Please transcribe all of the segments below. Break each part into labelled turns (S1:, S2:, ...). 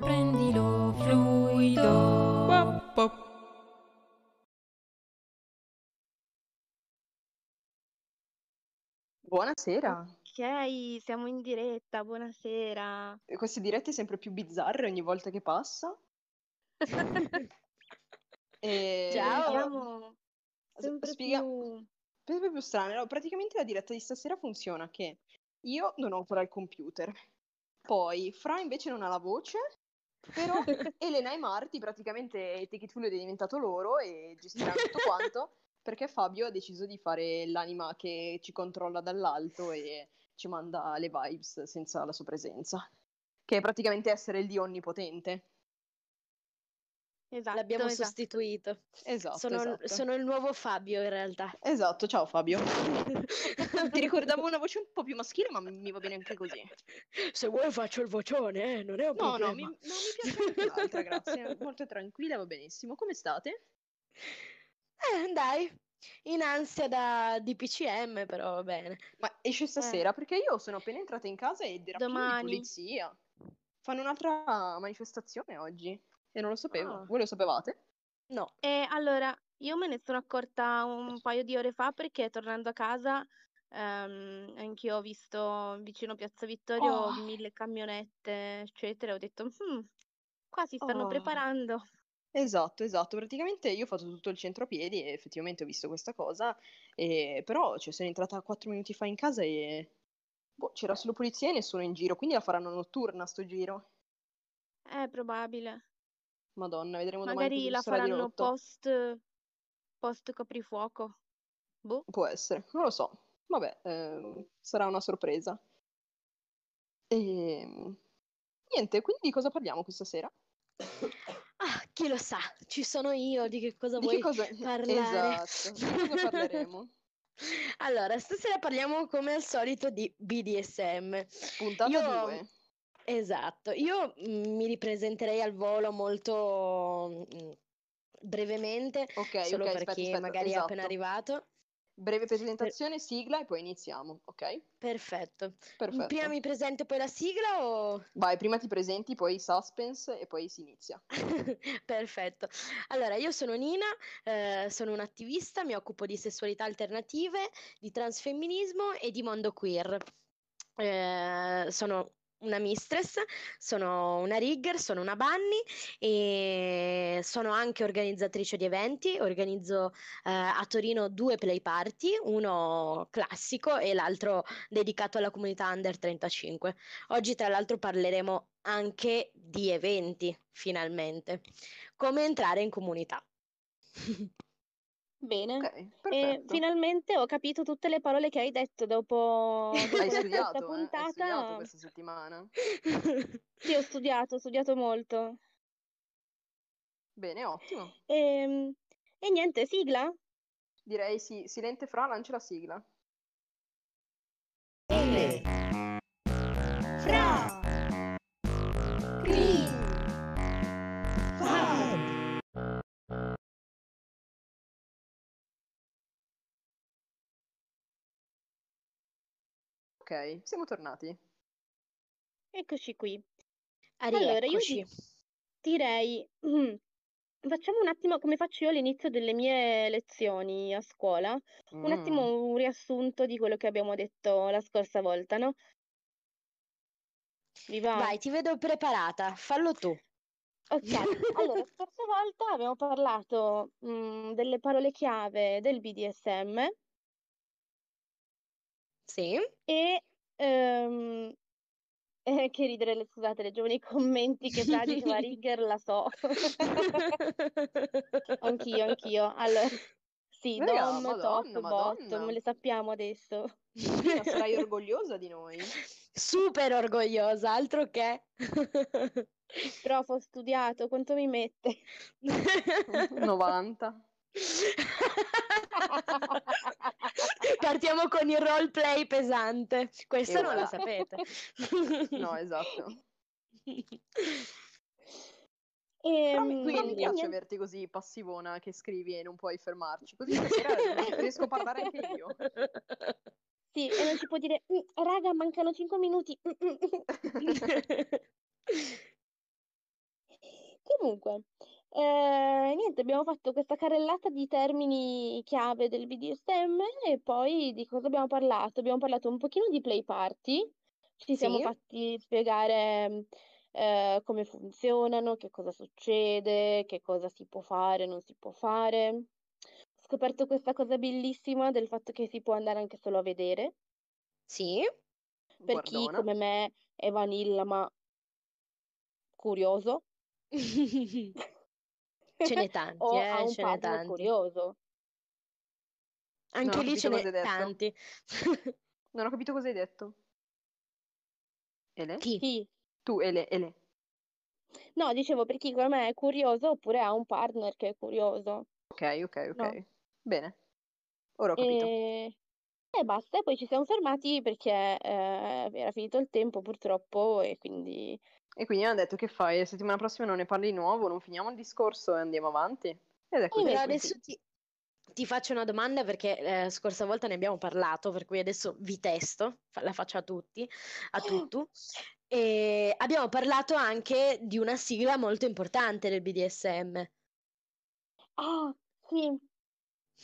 S1: Prendilo fluido.
S2: Buonasera.
S3: Ok, siamo in diretta, buonasera.
S2: E queste dirette sempre più bizzarre ogni volta che passa. E...
S3: Ciao. Siamo sempre
S2: spiega-
S3: più...
S2: sempre più strane. Allora, praticamente la diretta di stasera funziona che io non ho ancora il computer, poi Fra invece non ha la voce, però Elena e Marti praticamente Take It Full è diventato loro e gestiranno tutto quanto perché Fabio ha deciso di fare l'anima che ci controlla dall'alto e ci manda le vibes senza la sua presenza, che è praticamente essere il dio onnipotente.
S3: Esatto,
S4: L'abbiamo
S3: esatto.
S4: sostituito.
S2: Esatto,
S4: sono,
S2: esatto.
S4: sono il nuovo Fabio in realtà.
S2: Esatto, ciao Fabio. Ti ricordavo una voce un po' più maschile, ma mi va bene anche così.
S4: Se vuoi faccio il vocione, eh, non è un
S2: No, no,
S4: problema.
S2: mi, no, mi piace l'altra, grazie. Molto tranquilla, va benissimo. Come state?
S4: Eh, dai, in ansia da DPCM, però va bene.
S2: Ma esce stasera? Perché io sono appena entrata in casa ed era pieno di
S3: Domani.
S2: polizia. Fanno un'altra manifestazione oggi e non lo sapevo.
S4: Ah.
S2: Voi lo sapevate?
S4: No.
S3: E allora, io me ne sono accorta un paio di ore fa perché tornando a casa, ehm, anch'io ho visto vicino Piazza Vittorio
S2: Oh.
S3: mille camionette, eccetera, ho detto, "Hmm, qua si stanno
S2: Oh.
S3: preparando.
S2: Esatto, esatto. Praticamente io ho fatto tutto il centro a piedi e effettivamente ho visto questa cosa, e... però cioè, sono entrata quattro minuti fa in casa e boh, c'era solo polizia e nessuno in giro, quindi la faranno notturna sto giro.
S3: È probabile.
S2: Madonna, vedremo domani
S3: Magari la
S2: sarà
S3: faranno
S2: rotto.
S3: post, post coprifuoco. Boh.
S2: Può essere, non lo so. Vabbè, ehm, sarà una sorpresa. E... Niente, quindi di cosa parliamo questa sera?
S4: Ah, chi lo sa, ci sono io, di che cosa
S2: Di
S4: vuoi
S2: che cosa...
S4: parlare?
S2: Esatto, di cosa parleremo?
S4: Allora, stasera parliamo come al solito di BDSM.
S2: Puntata
S4: Io-
S2: 2.
S4: Esatto, io mm, mi ripresenterei al volo molto mm, brevemente,
S2: Ok,
S4: solo
S2: ok,
S4: per chi
S2: aspetta,
S4: magari è appena
S2: esatto.
S4: arrivato.
S2: Breve presentazione, sigla e poi iniziamo, ok?
S4: Perfetto.
S2: Perfetto.
S4: Prima mi presento poi la sigla o...
S2: Vai, prima ti presenti, poi suspense e poi si inizia.
S4: Perfetto. Allora, io sono Nina, eh, sono un'attivista, mi occupo di sessualità alternative, di transfemminismo e di mondo queer. Eh, sono una mistress, sono una rigger, sono una bunny e sono anche organizzatrice di eventi. Organizzo eh, a Torino due play party, uno classico e l'altro dedicato alla comunità under 35. Oggi, tra l'altro, parleremo anche di eventi, finalmente. Come entrare in comunità.
S3: Bene.
S2: Ok,
S3: E finalmente ho capito tutte le parole che hai detto dopo, dopo
S2: Hai
S3: la
S2: studiato,
S3: quarta
S2: eh? Hai studiato
S3: puntata.
S2: questa settimana?
S3: Sì, ho studiato, ho studiato molto.
S2: Bene, ottimo.
S3: E, e niente, sigla?
S2: Direi sì, silente fra, lancia la sigla.
S3: Ele. Fra.
S2: Ok, siamo tornati.
S3: Eccoci qui. Allora, io
S4: Rieccoci.
S3: di- direi, facciamo un attimo come faccio io all'inizio delle mie lezioni a scuola, un
S2: Mm.
S3: attimo un riassunto di quello che abbiamo detto la scorsa volta, no? Vi va?
S4: Vai, ti vedo preparata, fallo tu.
S3: Ok, allora, la scorsa volta abbiamo parlato mm, delle parole chiave del BDSM
S4: Sì?
S3: e ehm, eh, che ridere, le- scusate, leggevo nei commenti che Fra diceva Rigger la so. Anch'io, anch'io. Allora, sì,
S2: Raga,
S3: dom, top,
S2: madonna,
S3: bottom,
S2: madonna.
S3: le sappiamo adesso.
S2: Nina, sarai orgogliosa di noi?
S4: Super orgogliosa, altro che.
S3: Prof, ho studiato, quanto mi mette?
S2: 90.
S4: Partiamo con il roleplay pesante. Questa
S2: E
S4: non
S2: voilà.
S4: la sapete.
S2: No, esatto. Però mi,
S3: Ehm,
S2: mi
S3: e
S2: piace
S3: niente.
S2: averti così passivona che scrivi e non puoi fermarci. Così riesco a parlare anche io.
S3: Sì, e non si può dire, "Mm, raga, mancano 5 minuti. Mm, mm, mm". Comunque, eh, niente, abbiamo fatto questa carrellata di termini chiave del BDSM e poi di cosa abbiamo parlato? Abbiamo parlato un pochino di play party, ci siamo
S2: Sì.
S3: fatti spiegare eh, come funzionano, che cosa succede, che cosa si può fare, non si può fare. Ho scoperto questa cosa bellissima del fatto che si può andare anche solo a vedere,
S4: Sì,
S3: per chi
S2: Guardona.
S3: come me è vanilla ma curioso.
S4: ce n'è tanti,
S3: o ha
S4: eh,
S3: un
S4: ce n'è
S3: partner
S4: tanti.
S3: curioso.
S4: Anche
S2: Non ho
S4: lì
S2: capito
S4: ce
S2: cosa
S4: n'è
S2: hai detto.
S4: tanti.
S2: Non ho capito cosa hai detto. Ele?
S4: Chi?
S3: Chi?
S2: Tu, Ele, Ele.
S3: No, dicevo per chi come me è curioso oppure ha un partner che è curioso.
S2: Ok, ok, ok.
S3: No.
S2: Bene. Ora ho capito.
S3: E... e basta, e poi ci siamo fermati perché eh, era finito il tempo purtroppo e quindi...
S2: E quindi hanno detto che fai? La settimana prossima non ne parli di nuovo, non finiamo il discorso e andiamo avanti? Ed è così.
S4: Però
S3: invece
S4: adesso ti, ti faccio una domanda perché eh, scorsa volta ne abbiamo parlato, per cui adesso vi testo, fa- la faccio a tutti, a tutto. E abbiamo parlato anche di una sigla molto importante del BDSM.
S3: Ah, sì.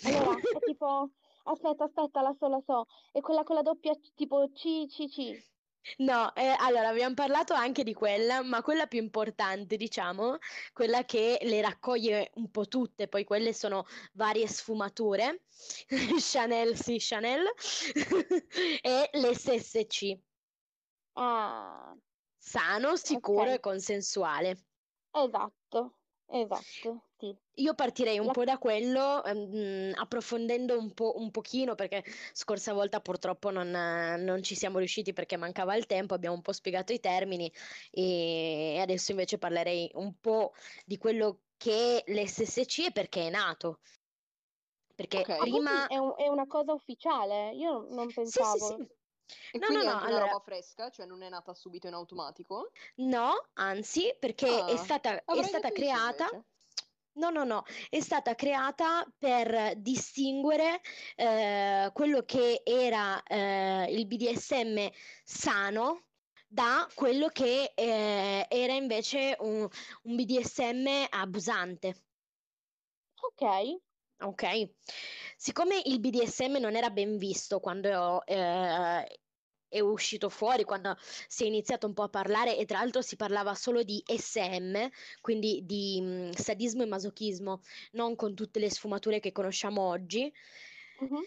S3: Allora, è tipo... Aspetta, aspetta, la so, la so. È quella con la doppia tipo C, C, C.
S4: No, eh, allora abbiamo parlato anche di quella, ma quella più importante, diciamo, quella che le raccoglie un po' tutte, poi quelle sono varie sfumature, Chanel sì, Chanel, e l'SSC,
S3: Ah,
S4: sano, sicuro
S3: Ok.
S4: e consensuale.
S3: esatto, esatto, sì.
S4: Io partirei un po' da quello, ehm, approfondendo un po', un pochino, perché scorsa volta purtroppo non, non ci siamo riusciti perché mancava il tempo, abbiamo un po' spiegato i termini e adesso invece parlerei un po' di quello che è l'SSC e perché è nato. Perché
S2: Ok.
S3: Ah,
S4: prima...
S3: è, un- è una cosa ufficiale? Io non
S4: Sì, sì,
S3: pensavo.
S4: sì.
S2: E
S4: No, no,
S2: è
S4: no, allora-
S2: roba fresca, cioè non è nata subito in automatico?
S4: No, anzi, perché è
S2: Ah,
S4: stata, è stata
S2: di sì,
S4: creata...
S2: invece.
S4: No, no, no, è stata creata per distinguere eh, quello che era eh, il BDSM sano da quello che eh, era invece un, un BDSM abusante.
S3: Ok,
S4: Ok? Siccome il BDSM non era ben visto quando eh, è uscito fuori, quando si è iniziato un po' a parlare, e tra l'altro si parlava solo di SM, quindi di mh, sadismo e masochismo, non con tutte le sfumature che conosciamo oggi.
S3: Mhm.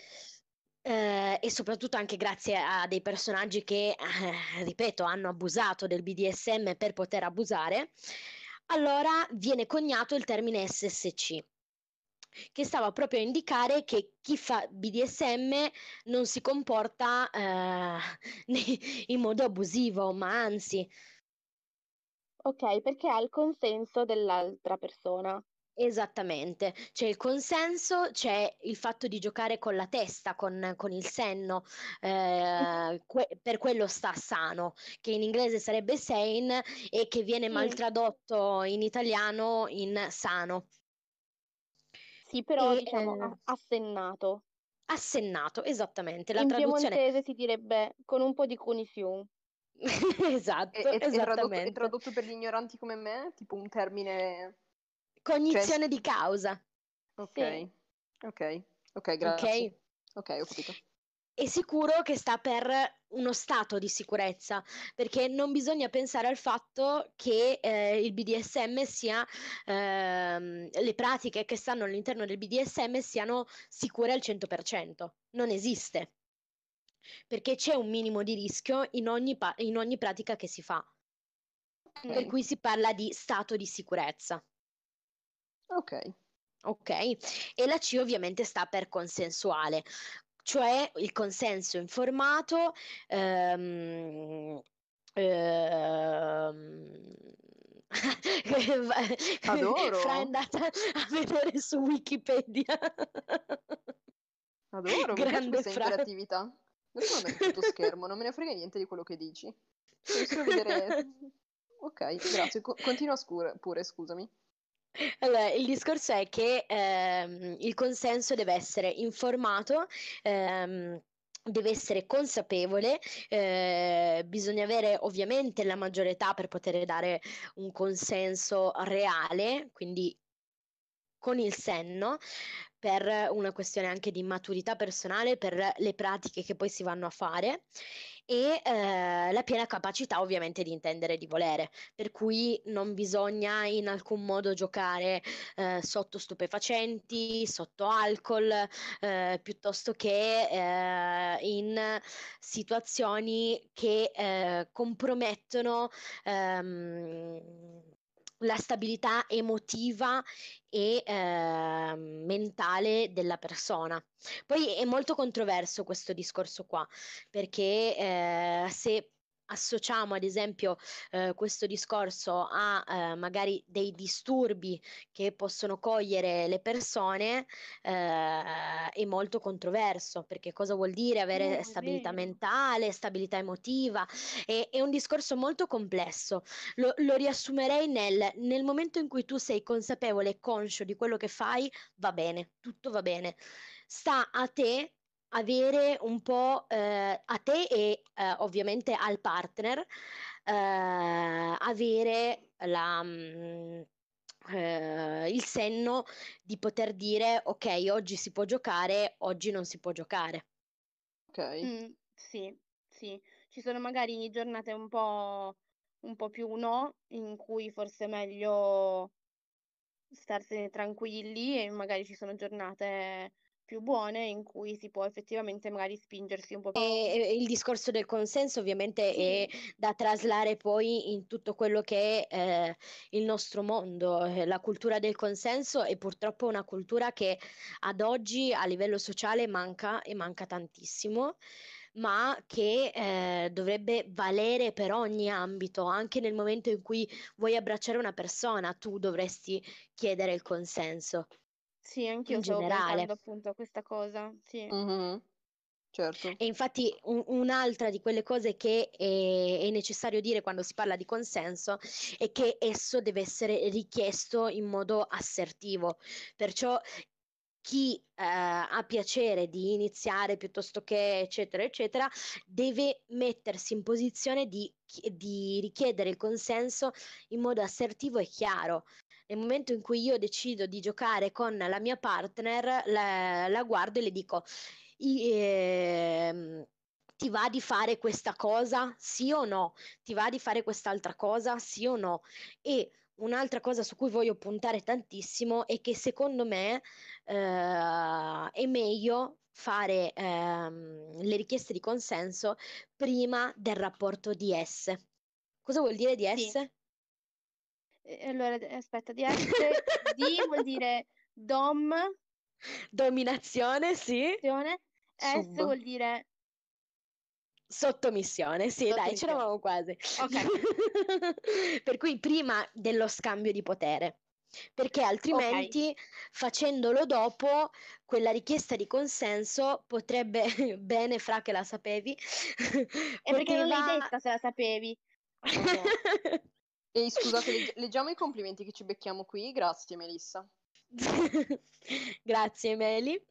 S4: Eh, e soprattutto anche grazie a dei personaggi che, eh, ripeto, hanno abusato del BDSM per poter abusare, allora viene coniato il termine SSC che stava proprio a indicare che chi fa BDSM non si comporta eh, in modo abusivo, ma anzi,
S3: ok, perché ha il consenso dell'altra persona.
S4: esattamente, c'è il consenso, c'è il fatto di giocare con la testa, con, con il senno, eh, que- per quello sta sano, che in inglese sarebbe sane e che viene
S3: Sì.
S4: mal tradotto in italiano in sano.
S3: Sì, però
S4: E,
S3: diciamo
S4: eh,
S3: assennato.
S4: Assennato, esattamente, la
S3: In
S4: traduzione
S3: piemontese si direbbe con un po' di cunisium.
S4: esatto,
S2: E, e- e tradotto,
S4: esattamente.
S2: tradotto per gli ignoranti come me, tipo un termine...
S4: Cognizione di causa,
S2: Ok,
S3: Sì.
S2: ok, ok, grazie.
S4: ok?
S2: Ok, ho capito.
S4: È sicuro che sta per uno stato di sicurezza, perché non bisogna pensare al fatto che eh, il BDSM sia, ehm, le pratiche che stanno all'interno del BDSM siano sicure al 100%. Non esiste, perché c'è un minimo di rischio in ogni, pa- in ogni pratica che si fa, per
S2: Ok,
S4: cui si parla di stato di sicurezza.
S2: ok.
S4: Ok? E la C ovviamente sta per consensuale, cioè il consenso informato. ehm, ehm,
S2: Adoro.
S4: Fra è andata a vedere su Wikipedia.
S2: Adoro,
S4: Grande
S2: questa
S4: Fra.
S2: interattività. Lo metto tutto schermo, non me ne frega niente di quello che dici. Devo solo vedere... Ok, grazie. co- continua scure- pure, scusami.
S4: Allora, il discorso è che ehm, il consenso deve essere informato ehm, deve essere consapevole, eh, bisogna avere ovviamente la maggiore età per poter dare un consenso reale, quindi con il senno, per una questione anche di maturità personale, per le pratiche che poi si vanno a fare e eh, la piena capacità ovviamente di intendere e di volere, per cui non bisogna in alcun modo giocare eh, sotto stupefacenti, sotto alcol, eh, piuttosto che eh, in situazioni che eh, compromettono ehm, la stabilità emotiva e eh, mentale della persona. Poi è molto controverso questo discorso qua, perché eh, se associamo ad esempio eh, questo discorso a eh, magari dei disturbi che possono cogliere le persone eh, è molto controverso perché cosa vuol dire avere stabilità mentale, stabilità emotiva? È, è un discorso molto complesso. Lo, lo riassumerei nel, nel momento in cui tu sei consapevole e conscio di quello che fai va bene, tutto va bene. Sta a te avere un po' eh, a te e eh, ovviamente al partner eh, avere la, mm, eh, il senno di poter dire ok, oggi si può giocare, oggi non si può giocare.
S2: Ok.
S3: Mm, sì, sì. Ci sono magari giornate un po', un po' più no, in cui forse è meglio starsene tranquilli e magari ci sono giornate più buone in cui si può effettivamente magari spingersi un po' più.
S4: E, e il discorso del consenso ovviamente è
S3: Sì,
S4: da traslare poi in tutto quello che è eh, il nostro mondo. Eh, La cultura del consenso è purtroppo una cultura che ad oggi a livello sociale manca e manca tantissimo, ma che eh, dovrebbe valere per ogni ambito, anche nel momento in cui vuoi abbracciare una persona, tu dovresti chiedere il consenso
S3: sì, anch'io
S4: in
S3: stavo
S4: generale.
S3: pensando appunto a questa cosa, sì.
S2: Mhm. Certo.
S4: E infatti un- un'altra di quelle cose che è, è necessario dire quando si parla di consenso è che esso deve essere richiesto in modo assertivo. Perciò chi eh, ha piacere di iniziare piuttosto che eccetera eccetera deve mettersi in posizione di, chi- di richiedere il consenso in modo assertivo e chiaro. Nel momento in cui io decido di giocare con la mia partner, la, la guardo e le dico: "I- ehm, Ti va di fare questa cosa? Sì o no? Ti va di fare quest'altra cosa? Sì o no? E un'altra cosa su cui voglio puntare tantissimo è che secondo me eh, è meglio fare ehm, le richieste di consenso prima del rapporto di S. Cosa vuol dire di
S3: Sì.
S4: S?
S3: E allora, aspetta, di S, D vuol dire dom,
S4: Dominazione, sì.
S3: S
S2: Sub.
S3: vuol dire
S4: Sottomissione, sì, dai, ce
S3: Sottomissione.
S4: l'avevamo quasi.
S3: Ok.
S4: Per cui prima dello scambio di potere, perché altrimenti facendolo dopo, quella richiesta di consenso potrebbe, bene Fra che la sapevi,
S3: E perché non l'hai
S4: poteva...
S3: detta se la sapevi?
S2: E scusate, legg- leggiamo i complimenti che ci becchiamo qui. Grazie, Melissa.
S4: Grazie Meli.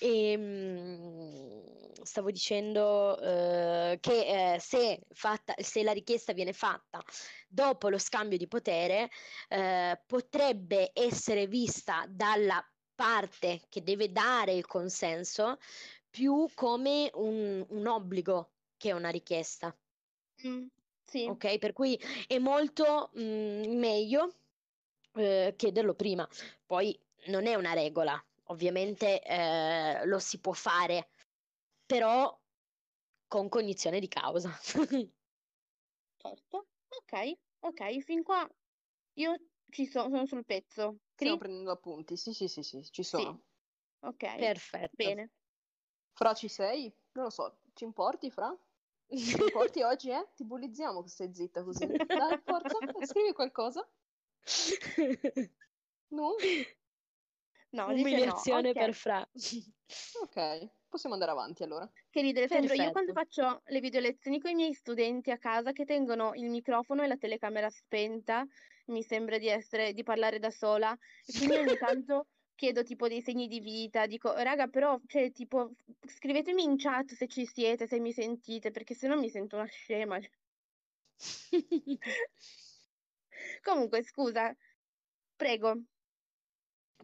S4: Ehm, stavo dicendo eh, che eh, se, fatta, se la richiesta viene fatta dopo lo scambio di potere, eh, potrebbe essere vista dalla parte che deve dare il consenso più come un, un obbligo che una richiesta.
S3: Mm, sì,
S4: Ok, per cui è molto mm, meglio eh, chiederlo prima. Poi non è una regola, ovviamente eh, lo si può fare, però con cognizione di causa.
S3: certo. Ok, ok, fin qua io ci sono, sono sul pezzo.
S2: Stiamo
S3: Cri?
S2: prendendo appunti. Sì, sì, sì, sì, ci
S3: Sì.
S2: sono.
S3: Ok,
S4: Perfetto.
S3: bene.
S2: Fra, ci sei? Non lo so, ci importi, Fra? Ci importi oggi, eh? Ti bullizziamo che stai zitta così. Dai, forza, scrivi qualcosa. No?
S3: No, dice no.
S4: Umiliazione
S3: Ok.
S4: per Fra.
S2: Ok, possiamo andare avanti allora.
S3: Che ridere, sembro io quando faccio le video lezioni con i miei studenti a casa che tengono il microfono e la telecamera spenta, mi sembra di essere, di parlare da sola e quindi ogni tanto chiedo tipo dei segni di vita, dico, raga, però, cioè, tipo, scrivetemi in chat se ci siete, se mi sentite, perché se no mi sento una scema. Comunque, scusa, prego.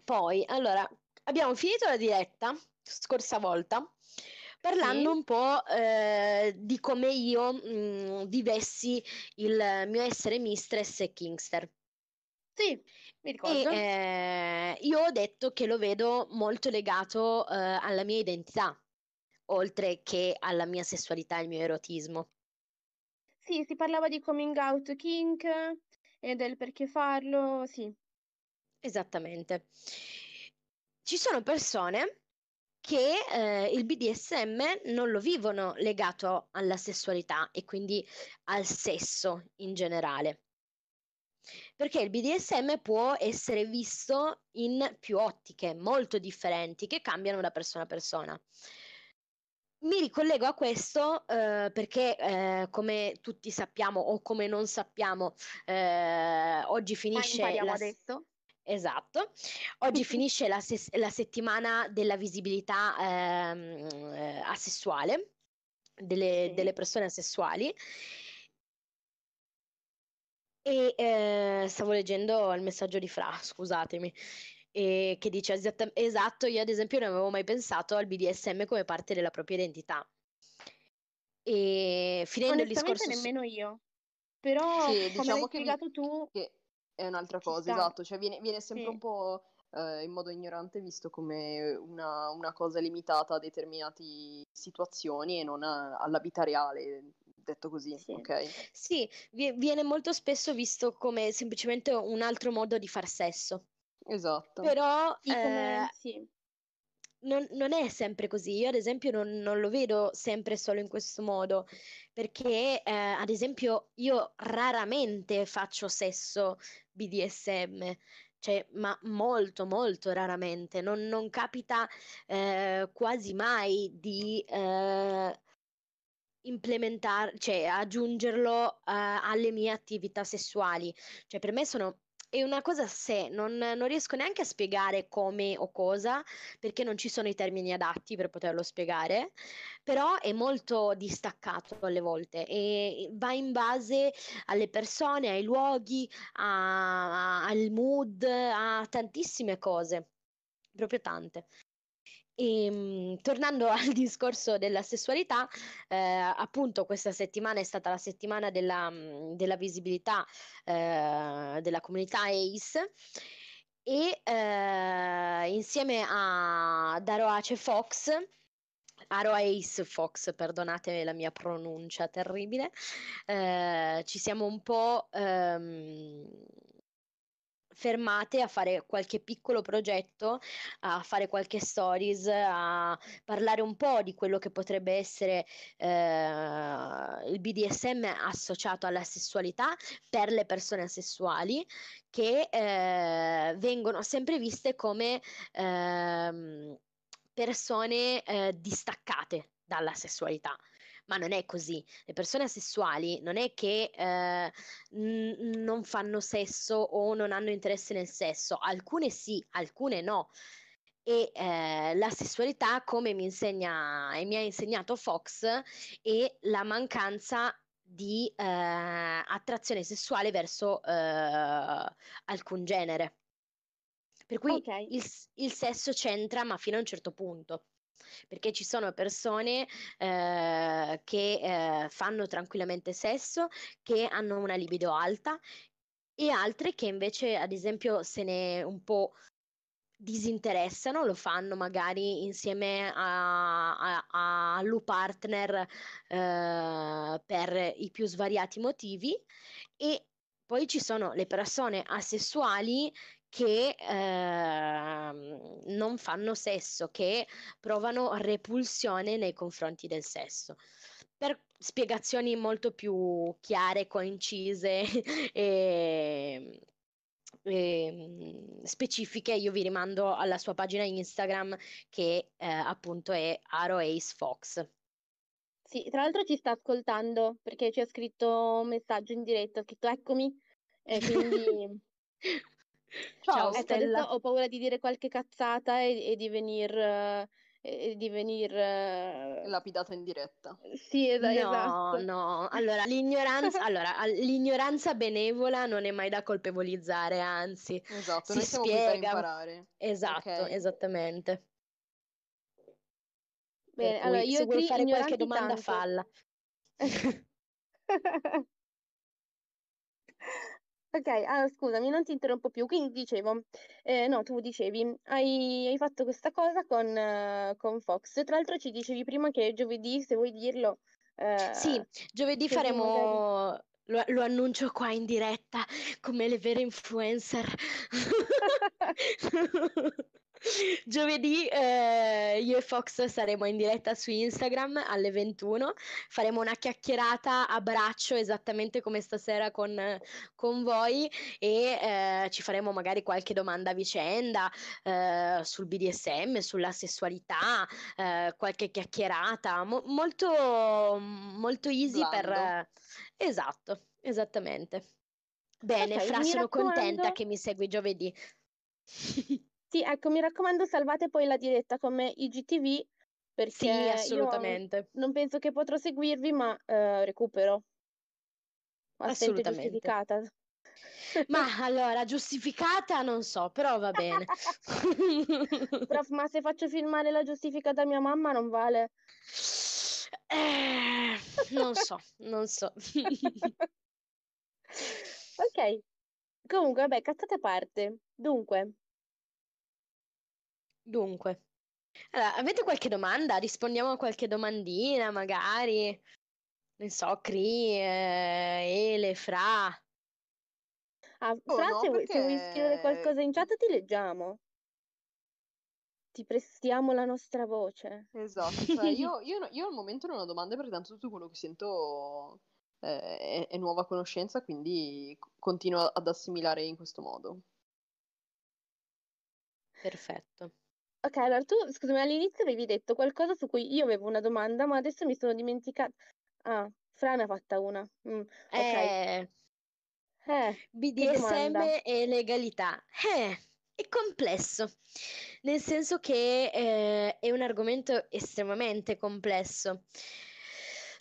S4: Poi, allora, abbiamo finito la diretta scorsa volta parlando
S3: Sì.
S4: un po' eh, di come io mh, vivessi il mio essere mistress e kingster.
S3: Sì, mi
S4: E
S3: ricordo.
S4: eh, io ho detto che lo vedo molto legato eh, alla mia identità, oltre che alla mia sessualità e al mio erotismo.
S3: Sì, si parlava di coming out kink e del perché farlo, sì.
S4: Esattamente. Ci sono persone che eh, il BDSM non lo vivono legato alla sessualità e quindi al sesso in generale. Perché il BDSM può essere visto in più ottiche molto differenti che cambiano da persona a persona. Mi ricollego a questo eh, perché, eh, come tutti sappiamo o come non sappiamo, eh, oggi finisce la,
S3: adesso.
S4: Esatto, oggi finisce la, ses- la settimana della visibilità ehm, eh, asessuale, delle,
S3: Sì.
S4: delle persone asessuali. E eh, stavo leggendo il messaggio di Fra, scusatemi, e che dice esatta- esatto, io ad esempio non avevo mai pensato al BDSM come parte della propria identità. E finendo il discorso
S3: nemmeno io. Però,
S2: Sì,
S3: come l'hai
S2: diciamo che,
S3: spiegato tu,
S2: che è un'altra cosa,
S3: sta.
S2: esatto, cioè viene, viene sempre
S3: Sì.
S2: un po' eh, in modo ignorante visto come una, una cosa limitata a determinate situazioni e non a- alla vita reale, detto così,
S3: Sì.
S2: ok?
S4: Sì, vie- viene molto spesso visto come semplicemente un altro modo di far sesso.
S2: Esatto.
S4: Però
S3: Sì, come...
S4: eh,
S3: Sì.
S4: non, non è sempre così. Io, ad esempio, non, non lo vedo sempre solo in questo modo, perché, eh, ad esempio, io raramente faccio sesso BDSM. Cioè, ma molto, molto raramente. Non, non capita eh, quasi mai di eh, implementare, cioè aggiungerlo eh, alle mie attività sessuali. Cioè, per me sono. È una cosa a sé, non, non riesco neanche a spiegare come o cosa, perché non ci sono i termini adatti per poterlo spiegare, però è molto distaccato alle volte e va in base alle persone, ai luoghi, a- a- al mood, a tantissime cose, proprio tante. E, mh, tornando al discorso della sessualità, eh, appunto questa settimana è stata la settimana della, mh, della visibilità eh, della comunità ACE e eh, insieme a Daro Ace Fox, Aro Ace Fox, perdonate la mia pronuncia terribile, eh, ci siamo un po' ehm, fermate a fare qualche piccolo progetto, a fare qualche stories, a parlare un po' di quello che potrebbe essere eh, il BDSM associato alla sessualità per le persone asessuali che eh, vengono sempre viste come ehm, persone eh, distaccate dalla sessualità. Ma non è così. Le persone asessuali non è che eh, n- non fanno sesso o non hanno interesse nel sesso. Alcune sì, alcune no. E eh, la sessualità, come mi insegna e mi ha insegnato Fox, è la mancanza di eh, attrazione sessuale verso eh, alcun genere. Per cui
S3: Ok.
S4: il, il sesso c'entra, ma fino a un certo punto. Perché ci sono persone eh, che eh, fanno tranquillamente sesso, che hanno una libido alta e altre che invece, ad esempio, se ne un po' disinteressano, lo fanno magari insieme allo partner eh, per i più svariati motivi e poi ci sono le persone asessuali che ehm, non fanno sesso, che provano repulsione nei confronti del sesso. Per spiegazioni molto più chiare, concise e, e specifiche, io vi rimando alla sua pagina Instagram che eh, appunto è Aro Ace Fox.
S3: Sì, tra l'altro ci sta ascoltando perché ci ha scritto un messaggio in diretta, ha scritto eccomi, e quindi
S4: Ciao,
S3: Ecco,
S4: Stella.
S3: adesso ho paura di dire qualche cazzata e, e di venir, eh, e di venir, eh,
S2: Lapidata in diretta.
S3: Sì, es-
S4: No,
S3: esatto.
S4: no, allora l'ignoranza, allora, al- l'ignoranza benevola non è mai da colpevolizzare, anzi,
S2: Esatto,
S4: si
S2: noi siamo qui per
S4: spiega.
S2: imparare.
S4: Esatto,
S2: Ok.
S4: esattamente.
S3: Bene, allora io
S4: se vuoi fare qualche domanda,
S3: tanto.
S4: falla.
S3: Ok, allora scusami, non ti interrompo più. Quindi dicevo, eh, no, tu dicevi, hai, hai fatto questa cosa con, eh, con Fox. Tra l'altro ci dicevi prima che giovedì, se vuoi dirlo,
S4: Sì,
S3: eh,
S4: giovedì
S3: così magari...
S4: faremo, lo, lo annuncio qua in diretta, come le vere influencer. Giovedì eh, io e Fox saremo in diretta su Instagram alle 21, faremo una chiacchierata a braccio esattamente come stasera con, con voi e eh, ci faremo magari qualche domanda a vicenda eh, sul BDSM, sulla sessualità, eh, qualche chiacchierata, mo- molto, molto easy per...
S2: Blando.
S4: Esatto, esattamente. Bene,
S3: Ok,
S4: Fra, sono contenta
S3: raccomando,
S4: che mi segui giovedì.
S3: sì, ecco, mi raccomando, salvate poi la diretta come IGTV,
S4: Sì,
S3: perché io
S4: assolutamente,
S3: non penso che potrò seguirvi, ma eh, recupero. Assente
S4: assolutamente.
S3: giustificata.
S4: Ma allora, giustificata non so, però va bene.
S3: Prof, ma se faccio filmare la giustificata a mia mamma non vale?
S4: Eh, non so, non so.
S3: Ok, comunque, vabbè, cazzate a parte. Dunque,
S4: Dunque, allora, avete qualche domanda? Rispondiamo a qualche domandina, magari. Non so, Cri, eh, Ele, Fra.
S3: ah,
S2: Oh
S3: Fra,
S2: no,
S3: se vuoi, se vuoi scrivere
S2: perché...
S3: qualcosa in chat ti leggiamo. Ti prestiamo la nostra voce.
S2: Esatto, cioè io, io io al momento non ho domande perché tanto tutto quello che sento eh, è, è nuova conoscenza, quindi continuo ad assimilare in questo modo.
S4: Perfetto.
S3: Ok, allora tu, scusami, all'inizio avevi detto qualcosa su cui io avevo una domanda, ma adesso mi sono dimenticata. Ah, Fra ne ha fatta una. Mm, ok.
S4: Eh,
S3: Eh, che
S4: BDSM e legalità. Eh, è complesso, nel senso che eh, è un argomento estremamente complesso.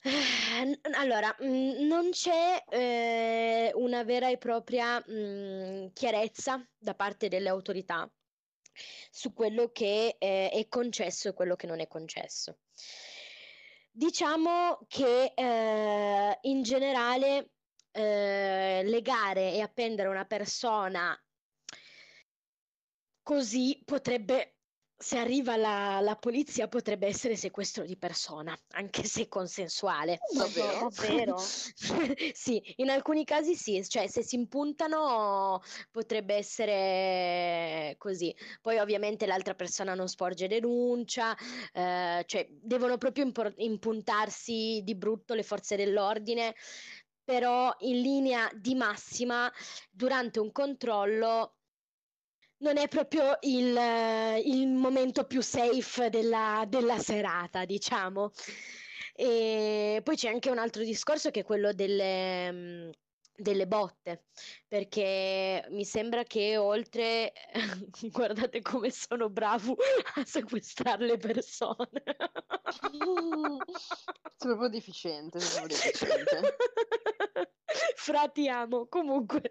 S4: Eh, n- Allora, mm, non c'è eh, una vera e propria mm, chiarezza da parte delle autorità su quello che eh, è concesso e quello che non è concesso. Diciamo che eh, in generale eh, legare e appendere una persona così potrebbe, se arriva la, la polizia, potrebbe essere sequestro di persona, anche se consensuale.
S2: Davvero?
S3: davvero?
S4: Sì, in alcuni casi sì, cioè se si impuntano potrebbe essere così. Poi ovviamente l'altra persona non sporge denuncia, eh, cioè devono proprio impor- impuntarsi di brutto le forze dell'ordine, però in linea di massima durante un controllo non è proprio il, il momento più safe della, della serata, diciamo. E poi c'è anche un altro discorso che è quello delle, mm, delle botte, perché mi sembra che oltre, guardate come sono bravo a sequestrare le persone.
S2: Sei proprio deficiente, proprio deficiente.
S4: Fra ti amo. Comunque,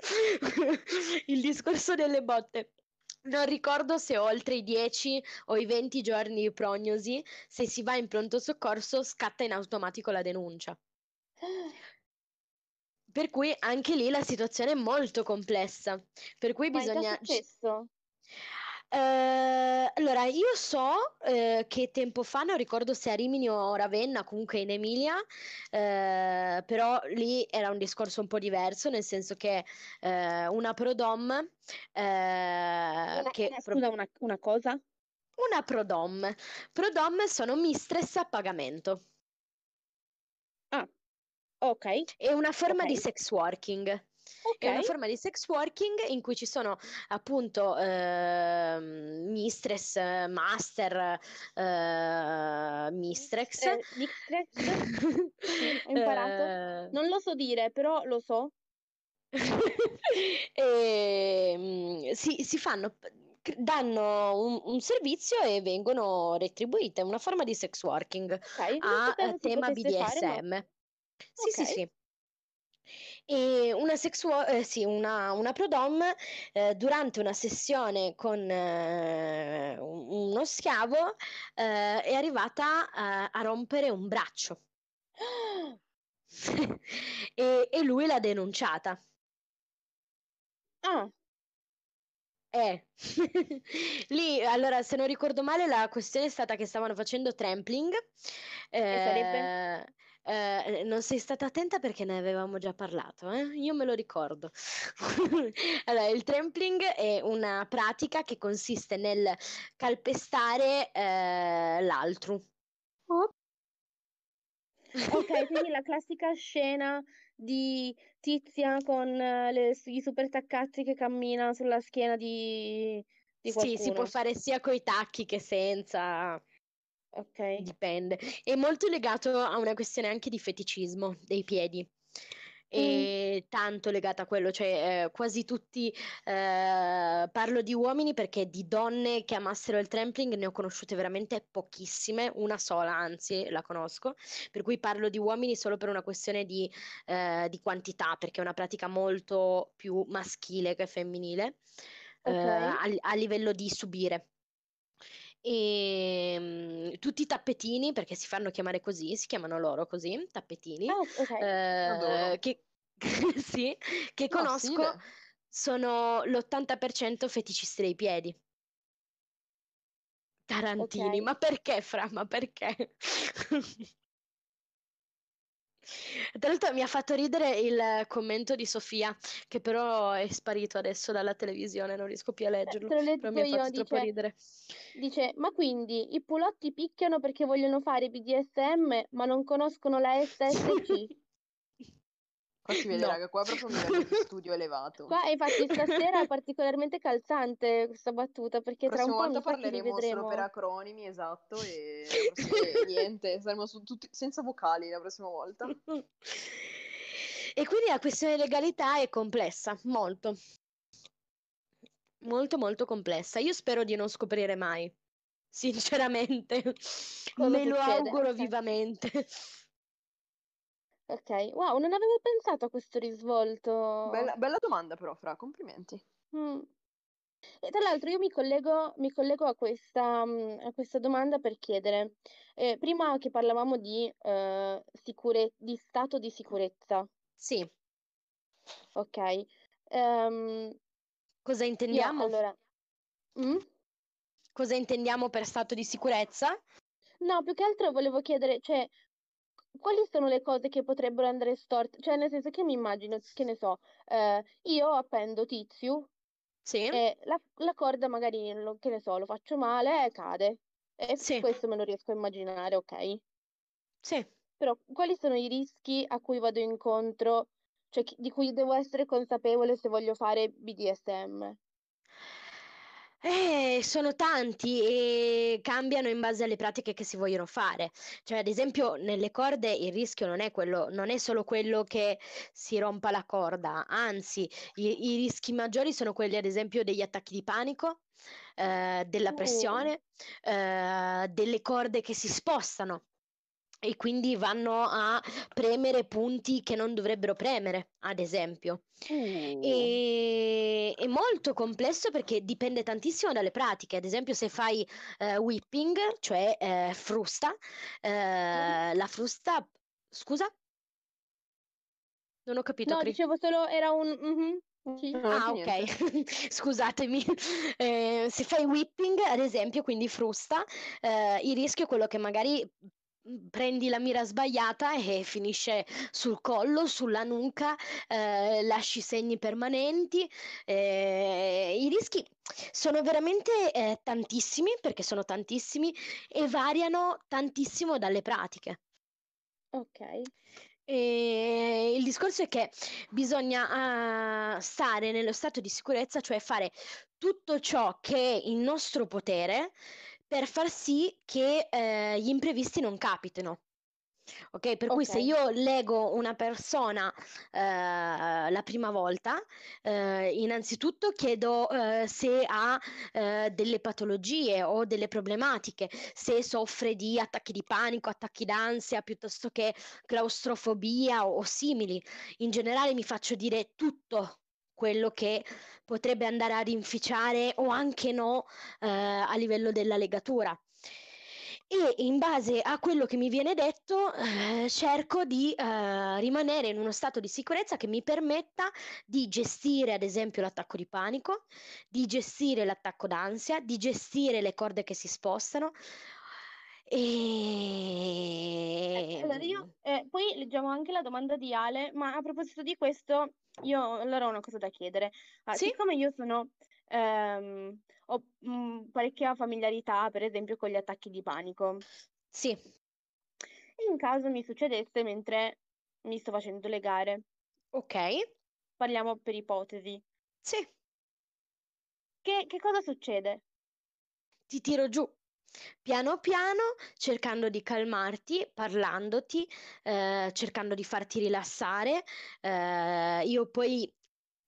S4: il discorso delle botte. Non ricordo se oltre i 10 o i 20 giorni di prognosi, se si va in pronto soccorso, scatta in automatico la denuncia. Per cui anche lì la situazione è molto complessa. Per cui
S3: Ma è
S4: bisogna.
S3: successo?
S4: Eh, allora, io so eh, che tempo fa, non ricordo se a Rimini o a Ravenna, comunque in Emilia, eh, però lì era un discorso un po' diverso, nel senso che eh, una prodom, eh,
S3: Una,
S4: che
S3: una-
S4: pro-
S3: scusa, una, una cosa?
S4: una prodom, prodom sono mistress a pagamento,
S3: Ah, ok,
S4: è una forma di
S3: ok,
S4: sex working.
S3: Ok.
S4: È una forma di sex working in cui ci sono appunto ehm, mistress, master, eh,
S3: Mistress? Sì, ho imparato.
S4: Eh,
S3: Non lo so dire, però lo so.
S4: e, mm, si, si fanno danno un, un, servizio e vengono retribuite, una forma di sex working
S3: okay,
S4: a tema BDSM. Fare, no? Sì, okay. sì, sì. E una, sexu- eh, sì, una, una prodom eh, durante una sessione con eh, uno schiavo eh, è arrivata a, a rompere un braccio e, e lui l'ha denunciata.
S3: Ah.
S4: Eh, lì allora se non ricordo male la questione è stata che stavano facendo trampling.
S3: Eh,
S4: eh, non sei stata attenta perché ne avevamo già parlato, eh? Io me lo ricordo. allora, il trampling è una pratica che consiste nel calpestare eh, l'altro.
S3: Oh. Ok, quindi la classica scena di Tizia con eh, le, i super taccazzi che cammina sulla schiena di, di
S4: Sì, si può fare sia coi tacchi che senza.
S3: Ok.
S4: Dipende. È molto legato a una questione anche di feticismo dei piedi e mm. tanto legata a quello, cioè eh, quasi tutti, eh, parlo di uomini perché di donne che amassero il trampling ne ho conosciute veramente pochissime, una sola anzi la conosco, per cui parlo di uomini solo per una questione di, eh, di quantità, perché è una pratica molto più maschile che femminile, eh, okay. a, a livello di subire e um, tutti i tappetini, perché si fanno chiamare così, si chiamano loro così, tappetini,
S3: oh, okay.
S4: eh, che, sì, che no, conosco, sì, sono l'80% feticisti dei piedi. Tarantini, okay. ma perché Fra? Ma perché? Tra l'altro mi ha fatto ridere il commento di Sofia, che però è sparito adesso dalla televisione, non riesco più a eh, leggerlo.
S3: Lo
S4: però mi ha fatto
S3: io,
S4: troppo
S3: dice,
S4: ridere.
S3: Dice, ma quindi i pulotti picchiano perché vogliono fare BDSM, ma non conoscono la SSC?
S2: Qua si vede, no. raga, qua proprio un livello di studio elevato.
S3: Qua, infatti, stasera è particolarmente calzante questa battuta, perché tra un po'
S2: volta parleremo
S3: vedremo...
S2: solo per acronimi, esatto, e, e niente, saremo tutti, senza vocali la prossima volta.
S4: E quindi la questione legalità è complessa, molto. Molto, molto complessa. Io spero di non scoprire mai, sinceramente. Cosa Me succede? lo auguro okay. vivamente.
S3: Ok, wow, non avevo pensato a questo risvolto.
S2: Bella, bella domanda però, Fra, complimenti.
S3: Mm. E tra l'altro io mi collego, mi collego a, questa, mm, a questa domanda per chiedere, eh, prima che parlavamo di, eh, sicure- di stato di sicurezza,
S4: Sì,
S3: ok? Ehm,
S4: cosa
S3: io
S4: intendiamo?
S3: allora... Mm?
S4: Cosa intendiamo per stato di sicurezza?
S3: No, più che altro volevo chiedere, cioè, quali sono le cose che potrebbero andare storte? Cioè, nel senso che mi immagino, che ne so, eh, io appendo Tizio
S4: Sì,
S3: e la, la corda magari, lo- che ne so, lo faccio male e cade. E
S4: sì,
S3: questo me lo riesco a immaginare, ok?
S4: sì.
S3: Però quali sono i rischi a cui vado incontro, cioè chi- di cui devo essere consapevole se voglio fare BDSM?
S4: Eh, sono tanti e cambiano in base alle pratiche che si vogliono fare. Cioè, ad esempio, nelle corde il rischio non è quello, non è solo quello che si rompa la corda, anzi, i, i rischi maggiori sono quelli, ad esempio, degli attacchi di panico, eh, della
S3: Uh,
S4: pressione, eh, delle corde che si spostano e quindi vanno a premere punti che non dovrebbero premere, ad esempio.
S3: uh,
S4: E... È molto complesso perché dipende tantissimo dalle pratiche. Ad esempio, se fai eh, whipping, cioè eh, frusta,
S3: mm.
S4: eh, la frusta, scusa? Non ho capito.
S3: No,
S4: Cri-
S3: dicevo solo era un... mhm, sì.
S2: Non
S4: Ah, ok, scusatemi. Eh, se fai whipping, ad esempio, quindi frusta, eh, il rischio è quello che magari mm, prendi la mira sbagliata e finisce sul collo, sulla nuca, eh, lasci segni permanenti. eh, i rischi sono veramente eh, tantissimi, perché sono tantissimi, e variano tantissimo dalle pratiche.
S3: Ok.
S4: E il discorso è che bisogna uh, stare nello stato di sicurezza, cioè fare tutto ciò che è in nostro potere per far sì che uh, gli imprevisti non capitino. Ok, per cui se io leggo una persona eh, la prima volta, eh, innanzitutto chiedo eh, se ha eh, delle patologie o delle problematiche, se soffre di attacchi di panico, attacchi d'ansia, piuttosto che claustrofobia o, o simili. In generale mi faccio dire tutto quello che potrebbe andare ad inficiare o anche no eh, a livello della legatura e in base a quello che mi viene detto eh, cerco di eh, rimanere in uno stato di sicurezza che mi permetta di gestire ad esempio l'attacco di panico, di gestire l'attacco d'ansia, di gestire le corde che si spostano.
S3: Eh, Allora, io,
S4: E
S3: eh, poi leggiamo anche la domanda di Ale, ma a proposito di questo, io allora ho una cosa da chiedere. Ah,
S4: sì,
S3: siccome io sono, ehm, ho mm, parecchia familiarità, per esempio, con gli attacchi di panico,
S4: sì,
S3: in caso mi succedesse mentre mi sto facendo le gare,
S4: ok,
S3: parliamo per ipotesi,
S4: sì,
S3: che, che cosa succede?
S4: ti tiro giù. Piano piano, cercando di calmarti, parlandoti, eh, cercando di farti rilassare. Eh, io poi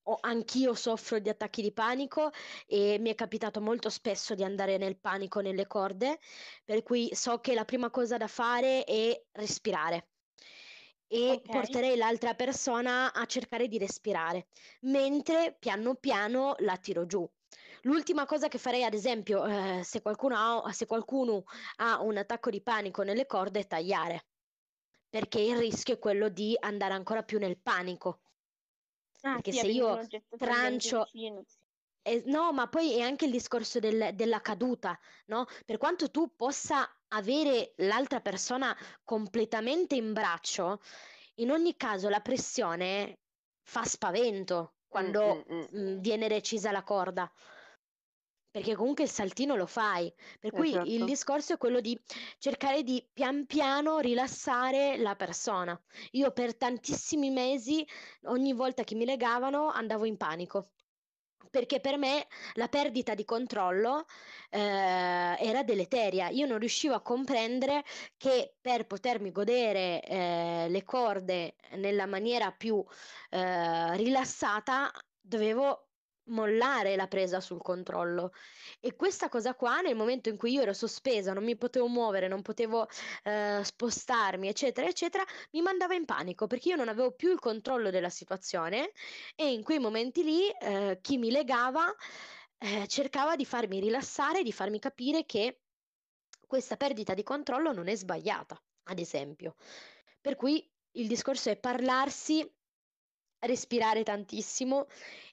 S4: ho- anch'io soffro di attacchi di panico e mi è capitato molto spesso di andare nel panico nelle corde, per cui so che la prima cosa da fare è respirare. E
S3: Ok,
S4: porterei l'altra persona a cercare di respirare, mentre piano piano la tiro giù. L'ultima cosa che farei, ad esempio, eh, se qualcuno ha, se qualcuno ha un attacco di panico nelle corde, è tagliare, perché il rischio è quello di andare ancora più nel panico.
S3: ah
S4: Perché
S3: sì,
S4: se io trancio, eh, no, ma poi è anche il discorso del- della caduta, no? Per quanto tu possa avere l'altra persona completamente in braccio, in ogni caso la pressione fa spavento
S2: Mm,
S4: quando
S2: mm, mm.
S4: mm, viene recisa la corda. Perché comunque il saltino lo fai. Per cui il
S2: certo.
S4: discorso è quello di cercare di pian piano rilassare la persona. Io per tantissimi mesi, ogni volta che mi legavano, andavo in panico. Perché per me la perdita di controllo eh, era deleteria. Io non riuscivo a comprendere che per potermi godere eh, le corde nella maniera più eh, rilassata dovevo mollare la presa sul controllo. E questa cosa qua, nel momento in cui io ero sospesa, non mi potevo muovere, non potevo eh, spostarmi, eccetera, eccetera, mi mandava in panico perché io non avevo più il controllo della situazione e in quei momenti lì eh, chi mi legava eh, cercava di farmi rilassare, di farmi capire che questa perdita di controllo non è sbagliata, ad esempio. Per cui il discorso è parlarsi, respirare tantissimo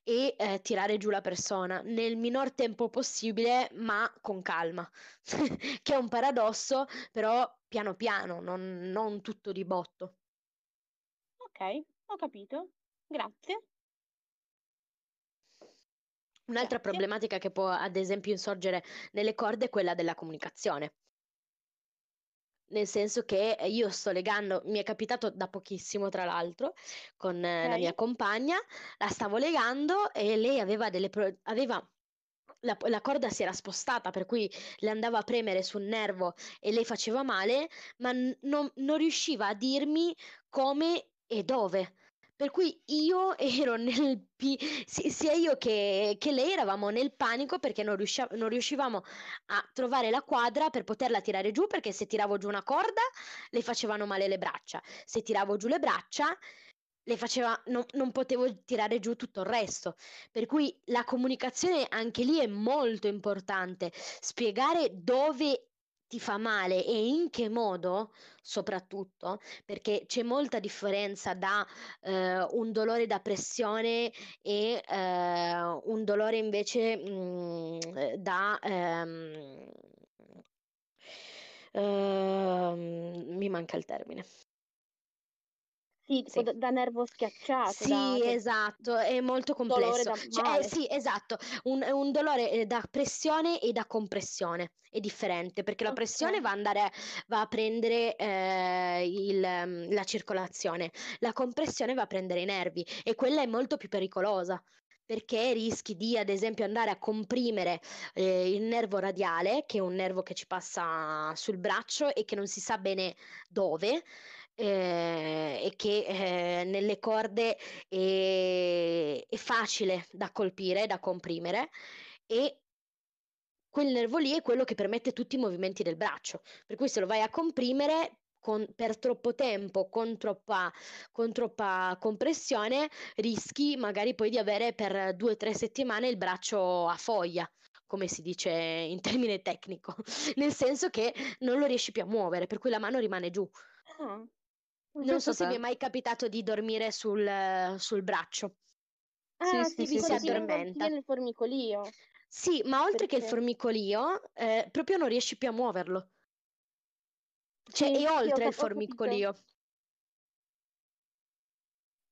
S4: e eh, tirare giù la persona nel minor tempo possibile, ma con calma, che è un paradosso, però piano piano, non, non tutto di botto.
S3: Ok, ho capito, grazie,
S4: Un'altra
S3: grazie.
S4: problematica che può ad esempio insorgere nelle corde è quella della comunicazione. Nel senso che eh, io sto legando, mi è capitato da pochissimo tra l'altro, con eh, la mia compagna, la stavo legando e lei aveva delle pro- aveva la, la corda si era spostata, per cui le andava a premere sul nervo e lei faceva male, ma n- non, non riusciva a dirmi come e dove. Per cui io ero nel pi- si- sia io che, che lei eravamo nel panico perché non, riuscia- non riuscivamo a trovare la quadra per poterla tirare giù, perché se tiravo giù una corda le facevano male le braccia, se tiravo giù le braccia le faceva, non, non potevo tirare giù tutto il resto. Per cui la comunicazione anche lì è molto importante. Spiegare dove ti fa male e in che modo, soprattutto, perché c'è molta differenza da eh, un dolore da pressione e eh, un dolore invece mm, da... ehm, ehm, mi manca il termine.
S3: Sì, tipo
S4: Sì.
S3: da, da nervo schiacciato, da
S4: Sì,
S3: cioè,
S4: esatto, è molto complesso.
S3: da
S4: Cioè, eh, sì, esatto, un, un dolore eh, da pressione e da compressione è differente perché la pressione va, a andare, va a prendere eh, il, ehm, la circolazione, la compressione va a prendere i nervi e quella è molto più pericolosa. Perché rischi di, ad esempio, andare a comprimere eh, il nervo radiale, che è un nervo che ci passa sul braccio e che non si sa bene dove, eh, e che eh, nelle corde è, è facile da colpire, da comprimere e quel nervo lì è quello che permette tutti i movimenti del braccio. Per cui se lo vai a comprimere con, per troppo tempo, con troppa, con troppa compressione, rischi magari poi di avere per due o tre settimane il braccio a foglia come si dice in termine tecnico, nel senso che non lo riesci più a muovere, per cui la mano rimane giù.
S3: Ah,
S4: Non so se vi è mai capitato di dormire sul, sul braccio.
S3: Ah,
S2: Sì, sì,
S3: sì,
S2: sì.
S4: addormenta.
S3: nel formicolio.
S4: Sì, ma oltre che il
S3: Perché?
S4: formicolio, eh, proprio non riesci più a muoverlo. Cioè,
S3: Sì,
S4: è oltre il formicolio,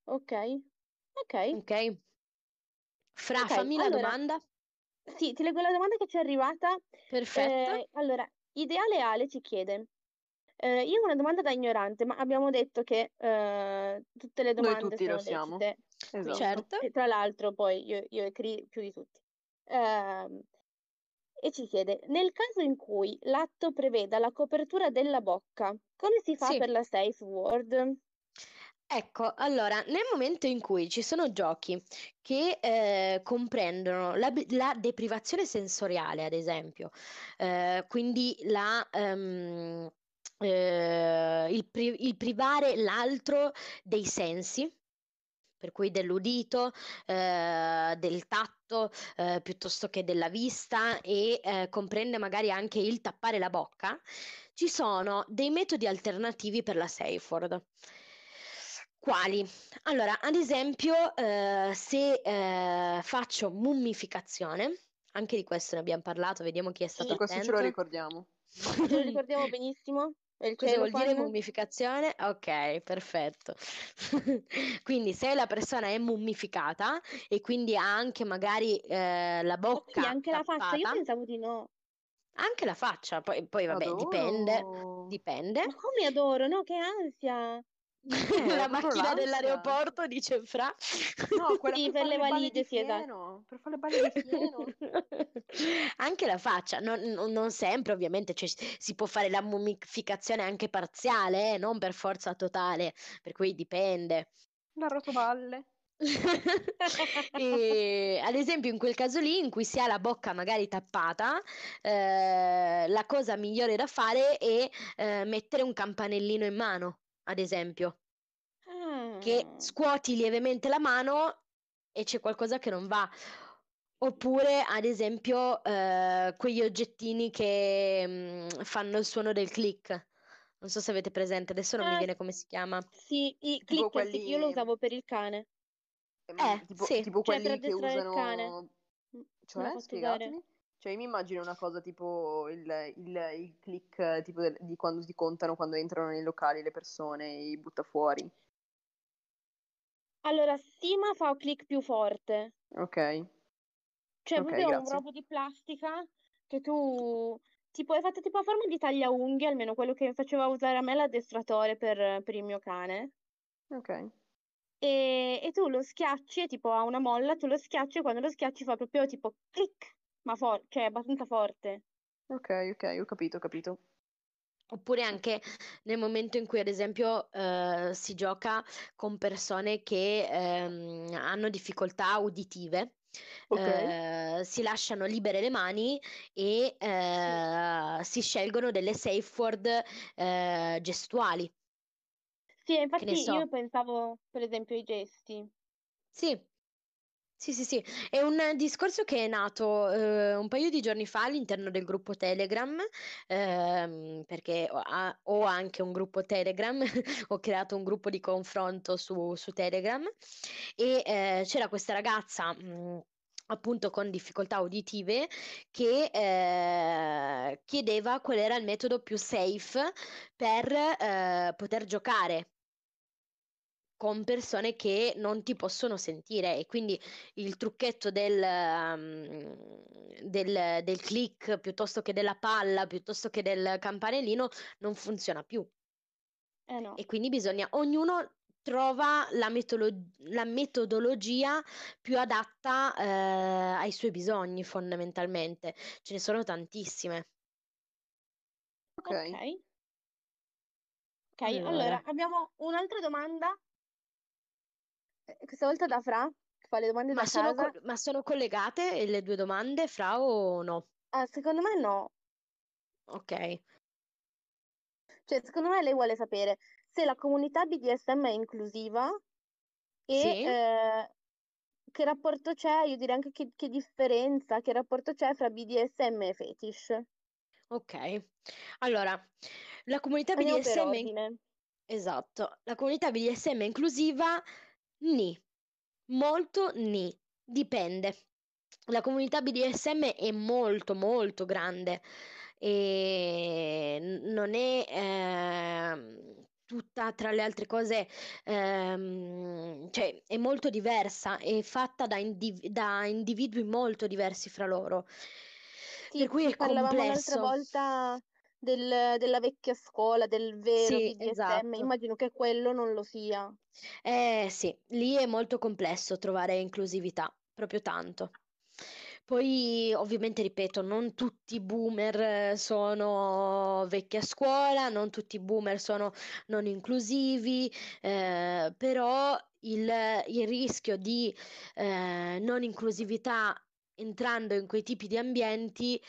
S3: Ok, ok.
S4: ok? Fra,
S3: Ok,
S4: fammi la
S3: allora,
S4: domanda.
S3: sì, ti leggo la domanda che ci è arrivata.
S4: Perfetto.
S3: Eh, allora, Ideale Ale ci chiede, eh, io ho una domanda da ignorante, ma abbiamo detto che eh, tutte le
S2: Noi
S3: domande
S2: tutti lo
S3: sono
S2: siamo.
S3: lecite,
S2: Esatto.
S3: quindi,
S4: Certo.
S3: e tra l'altro poi io, io e Cri più di tutti. Ehm, e ci chiede, nel caso in cui l'atto preveda la copertura della bocca, come si fa
S4: Sì.
S3: per la safe word?
S4: Ecco, allora, nel momento in cui ci sono giochi che eh, comprendono la, la deprivazione sensoriale, ad esempio, eh, quindi la, ehm, eh, il, pri- il privare l'altro dei sensi, per cui dell'udito, eh, del tatto, eh, piuttosto che della vista e eh, comprende magari anche il tappare la bocca, ci sono dei metodi alternativi per la safe word. Quali? Allora, ad esempio, eh, se eh, faccio mummificazione, anche di questo ne abbiamo parlato, vediamo chi è stato
S2: Sì, questo ce lo
S4: attento.
S2: ricordiamo.
S3: Ce lo ricordiamo benissimo? Il
S4: Cosa vuol dire mummificazione? Ok, perfetto. Quindi se la persona è mummificata e quindi ha anche magari eh, la bocca
S3: quindi anche la faccia, io
S4: tappata,
S3: pensavo di no.
S4: anche la faccia, poi, poi vabbè, dipende,
S2: Adoro.
S4: dipende.
S3: Ma come adoro, no? Che ansia!
S2: Eh,
S4: La macchina dell'aeroporto dice Fra.
S2: No, quella
S3: Sì,
S2: per
S3: per le valigie, sì, esatto.
S2: Per fare le balle di fieno.
S4: Anche la faccia, non, non- sempre ovviamente, cioè, si può fare la mummificazione anche parziale, eh, non per forza totale, per cui dipende.
S2: La rotoballe.
S4: E, ad esempio, in quel caso lì, in cui si ha la bocca magari tappata, eh, la cosa migliore da fare è eh, mettere un campanellino in mano, ad esempio, che
S3: Ah.
S4: scuoti lievemente la mano e c'è qualcosa che non va. Oppure, ad esempio, eh, quegli oggettini che mm, fanno il suono del click. Non so se avete presente, adesso non mi
S3: Ah,
S4: viene come si chiama.
S3: Sì, i clicker, sì, io lo
S2: quelli,
S3: usavo per il cane,
S2: ehm,
S4: Eh,
S2: tipo,
S4: sì.
S2: tipo
S3: cioè per
S2: quelli che
S3: addestrare il cane.
S2: usano...
S3: Mm,
S2: Cioè, spiegatemi. Cioè, io mi immagino una cosa tipo il, il, il click tipo del- di quando ti contano quando entrano nei locali le persone e i butta fuori.
S3: Allora, sì, ma fa un click più forte.
S2: Ok,
S3: Cioè,
S2: ok,
S3: proprio un
S2: grazie.
S3: robo di plastica che tu... Tipo, è fatto tipo a forma di tagliaunghie, almeno quello che faceva usare a me l'addestratore per, per il mio cane.
S2: Ok,
S3: E, e tu lo schiacci, e tipo ha una molla, tu lo schiacci e quando lo schiacci fa proprio tipo click, ma forte, cioè abbastanza forte.
S2: ok, ok, ho capito, ho capito.
S4: Oppure anche nel momento in cui, ad esempio, eh, si gioca con persone che ehm, hanno difficoltà uditive,
S2: Ok.
S4: eh, si lasciano libere le mani e eh, si scelgono delle safe word eh, gestuali.
S3: Sì, infatti
S4: so.
S3: io pensavo per esempio ai gesti.
S4: Sì, sì, sì, sì. È un discorso che è nato eh, un paio di giorni fa all'interno del gruppo Telegram, ehm, perché ho, ho anche un gruppo Telegram, ho creato un gruppo di confronto su, su Telegram e eh, c'era questa ragazza. mh, appunto con difficoltà uditive che eh, chiedeva qual era il metodo più safe per eh, poter giocare con persone che non ti possono sentire e quindi il trucchetto del, um, del, del click piuttosto che della palla, piuttosto che del campanellino non funziona più
S3: Eh no.
S4: e quindi bisogna, ognuno trova la, metolo- la metodologia più adatta eh, ai suoi bisogni fondamentalmente, ce ne sono tantissime.
S2: Ok.
S3: Ok. Ok, allora,
S4: Allora.
S3: abbiamo un'altra domanda, questa volta da Fra, che fa le domande
S4: Ma
S3: da
S4: sono,
S3: casa.
S4: co- ma sono collegate le due domande, Fra o no?
S3: Ah, secondo me no.
S4: Ok.
S3: Cioè, secondo me lei vuole sapere se la comunità BDSM è inclusiva e
S4: Sì?
S3: eh, che rapporto c'è, io direi anche che, che differenza, che rapporto c'è fra BDSM e fetish.
S4: Ok. Allora, la comunità
S3: Andiamo per
S4: BDSM
S3: ordine.
S4: Esatto, la comunità BDSM è inclusiva? Ni, molto ni, dipende. La comunità BDSM è molto molto grande. E n- non è ehm, tutta tra le altre cose, ehm, cioè è molto diversa, è fatta da, indiv- da individui molto diversi fra loro,
S3: Sì,
S4: per cui è
S3: parlavamo l'altra
S4: complesso.
S3: volta del- della vecchia scuola, del vero
S4: Sì,
S3: BDSM.
S4: esatto.
S3: Immagino che quello non lo sia.
S4: Eh sì, lì è molto complesso trovare inclusività, proprio tanto. Poi, ovviamente, ripeto, non tutti i boomer eh, sono vecchi a scuola, non tutti i boomer sono non inclusivi, eh, però il, il rischio di eh, non inclusività entrando in quei tipi di ambienti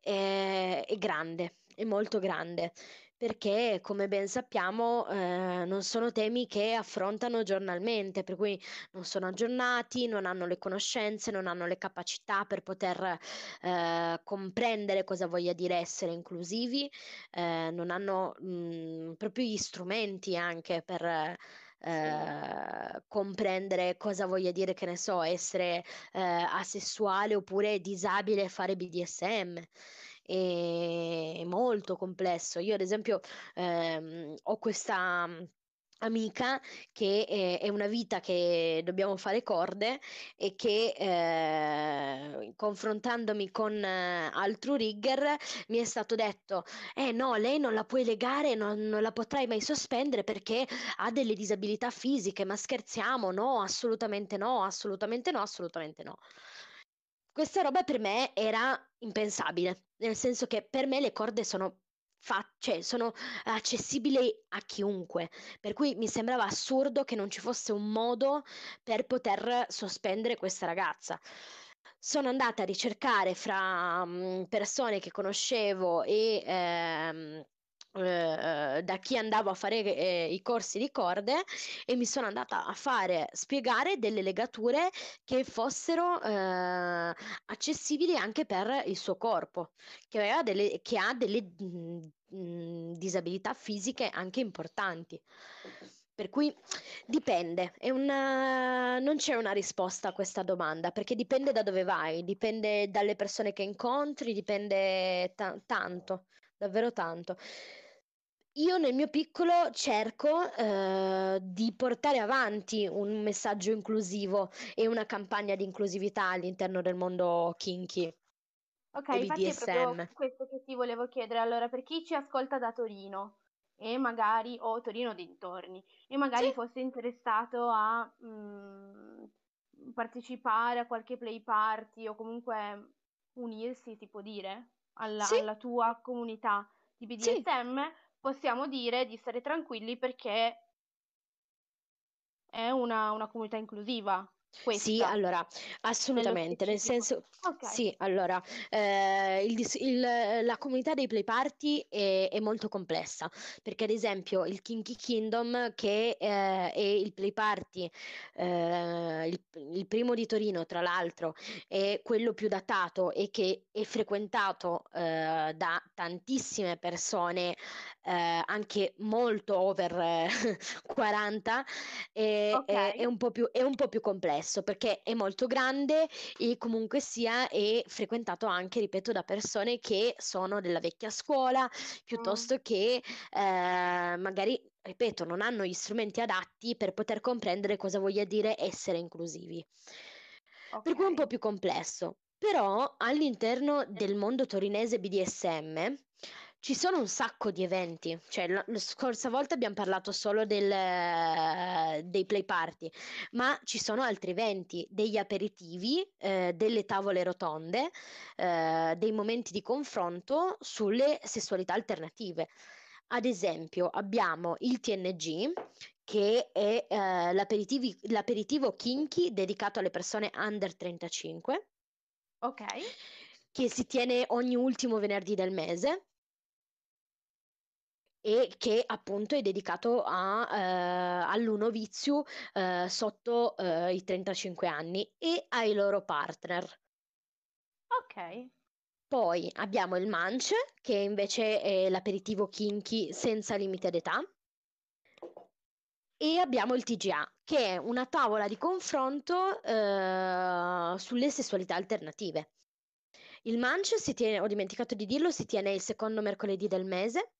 S4: è, è grande, è molto grande perché, come ben sappiamo, eh, non sono temi che affrontano giornalmente, per cui non sono aggiornati, non hanno le conoscenze, non hanno le capacità per poter eh, comprendere cosa voglia dire essere inclusivi, eh, non hanno mh, proprio gli strumenti anche per eh, comprendere cosa voglia dire, che ne so, essere eh, asessuale oppure disabile e fare BDSM è molto complesso. Io, ad esempio, ehm, ho questa mm, amica che è, è una vita che dobbiamo fare corde e che eh, confrontandomi con eh, altro rigger mi è stato detto eh no, lei non la puoi legare, non, non la potrai mai sospendere perché ha delle disabilità fisiche, ma scherziamo? No, assolutamente no, assolutamente no, assolutamente no. Questa roba per me era impensabile, nel senso che per me le corde sono, fa- cioè, sono accessibili a chiunque, per cui mi sembrava assurdo che non ci fosse un modo per poter sospendere questa ragazza. Sono andata a ricercare fra mm, persone che conoscevo e ehm, eh, da chi andavo a fare eh, i corsi di corde e mi sono andata a fare spiegare delle legature che fossero eh, accessibili anche per il suo corpo, che, aveva delle, che ha delle mh, mh, disabilità fisiche anche importanti. Per cui dipende, una... non c'è una risposta a questa domanda, perché dipende da dove vai, dipende dalle persone che incontri, dipende ta- tanto, davvero tanto. Io nel mio piccolo cerco eh, di portare avanti un messaggio inclusivo e una campagna di inclusività all'interno del mondo kinky
S3: Ok,
S4: e
S3: infatti è proprio
S4: BDSM.
S3: questo che ti volevo chiedere. Allora, per chi ci ascolta da Torino e magari, o Torino dintorni, e magari
S4: Sì,
S3: fosse interessato a mm, partecipare a qualche play party o comunque unirsi, si può dire, alla,
S4: sì,
S3: alla tua comunità di
S4: sì.
S3: Possiamo dire di stare tranquilli perché è una, una comunità inclusiva,
S4: Sì,
S3: questa,
S4: allora,
S3: nello
S4: assolutamente, nel senso,
S3: Ok.
S4: sì, allora, eh, il il- la comunità dei play party è, è molto complessa, perché ad esempio il Kinky Kingdom, che eh, è il play party, eh, il, il primo di Torino, tra l'altro, è quello più datato e che è frequentato eh, da tantissime persone, eh, anche molto over eh, 40 è,
S3: Ok.
S4: è- è un po' più, è un po' più complesso perché è molto grande e comunque sia è frequentato anche, ripeto, da persone che sono della vecchia scuola,
S3: Mm.
S4: piuttosto che eh, magari, ripeto, non hanno gli strumenti adatti per poter comprendere cosa voglia dire essere inclusivi. Per cui è un po' più complesso. Però all'interno del mondo torinese BDSM ci sono un sacco di eventi, cioè la, la scorsa volta abbiamo parlato solo del, eh, dei play party, ma ci sono altri eventi, degli aperitivi, eh, delle tavole rotonde, eh, dei momenti di confronto sulle sessualità alternative. ad esempio, abbiamo il TNG, che è eh, l'aperitivo kinky dedicato alle persone under 35.
S3: Ok.
S4: Che si tiene ogni ultimo venerdì del mese e che appunto è dedicato a, eh, all'uno vizio eh, sotto eh, i 35 anni e ai loro partner.
S3: Ok.
S4: Poi abbiamo il Munch, che invece è l'aperitivo kinky senza limite d'età. E abbiamo il TGA, che è una tavola di confronto eh, sulle sessualità alternative. Il Munch si tiene, ho dimenticato di dirlo, si tiene il secondo mercoledì del mese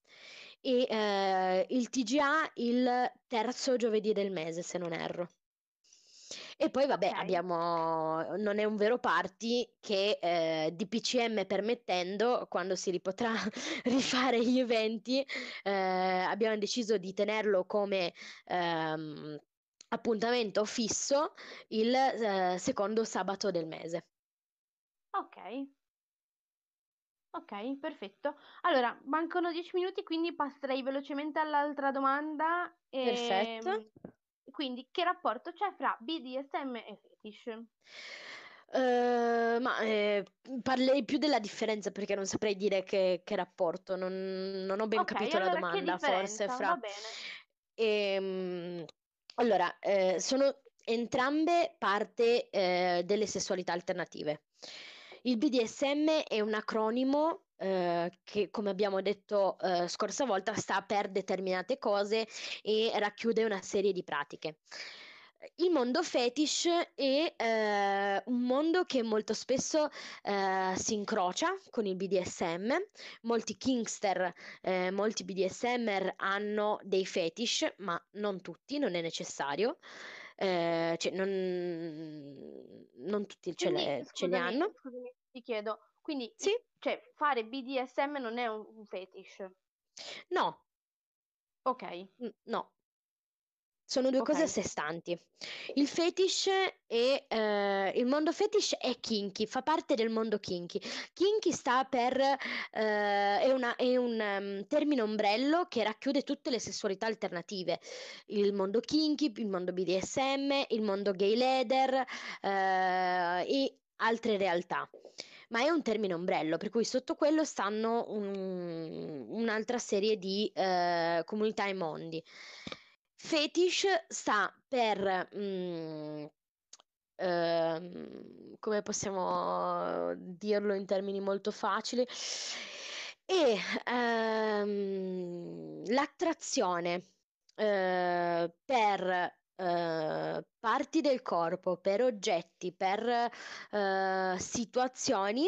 S4: e eh, il TGA il terzo giovedì del mese, se non erro. E poi vabbè, okay. abbiamo non è un vero party che eh, DPCM permettendo, quando si ripotrà rifare gli eventi, eh, abbiamo deciso di tenerlo come ehm, appuntamento fisso il eh, secondo sabato del mese.
S3: Ok. Ok, perfetto. Allora, mancano dieci minuti, quindi passerei velocemente all'altra domanda.
S4: Perfetto.
S3: Ehm, quindi, che rapporto c'è fra BDSM e fetish?
S4: Uh, ma eh, parlerei più della differenza perché non saprei dire che, che rapporto, non, non, ho ben
S3: okay,
S4: capito
S3: allora
S4: la domanda, forse fra...
S3: Va bene.
S4: E, um, allora, eh, sono entrambe parte eh, delle sessualità alternative. Il BDSM è un acronimo eh, che come abbiamo detto eh, scorsa volta sta per determinate cose e racchiude una serie di pratiche. Il mondo fetish è eh, un mondo che molto spesso eh, si incrocia con il BDSM. Molti kingster, eh, molti BDSMer hanno dei fetish, ma non tutti, non è necessario. Eh, cioè non, non tutti ce,
S3: Quindi,
S4: le, ce li hanno.
S3: Scusami, ti chiedo, quindi
S4: sì?
S3: cioè, fare BDSM non è un, un fetish?
S4: No.
S3: Ok.
S4: no. Sono due okay. cose a sé stanti. Il fetish e eh, il mondo fetish è kinky, fa parte del mondo kinky. Kinky sta per eh, è, una, è, un um, termine ombrello che racchiude tutte le sessualità alternative. Il mondo kinky, il mondo BDSM, il mondo gay leather eh, e altre realtà ma è un termine ombrello, per cui sotto quello stanno un, un'altra serie di eh, comunità e mondi. Fetish sta per... Mm, ehm, come possiamo dirlo in termini molto facili? E ehm, l'attrazione eh, per eh, parti del corpo, per oggetti, per eh, situazioni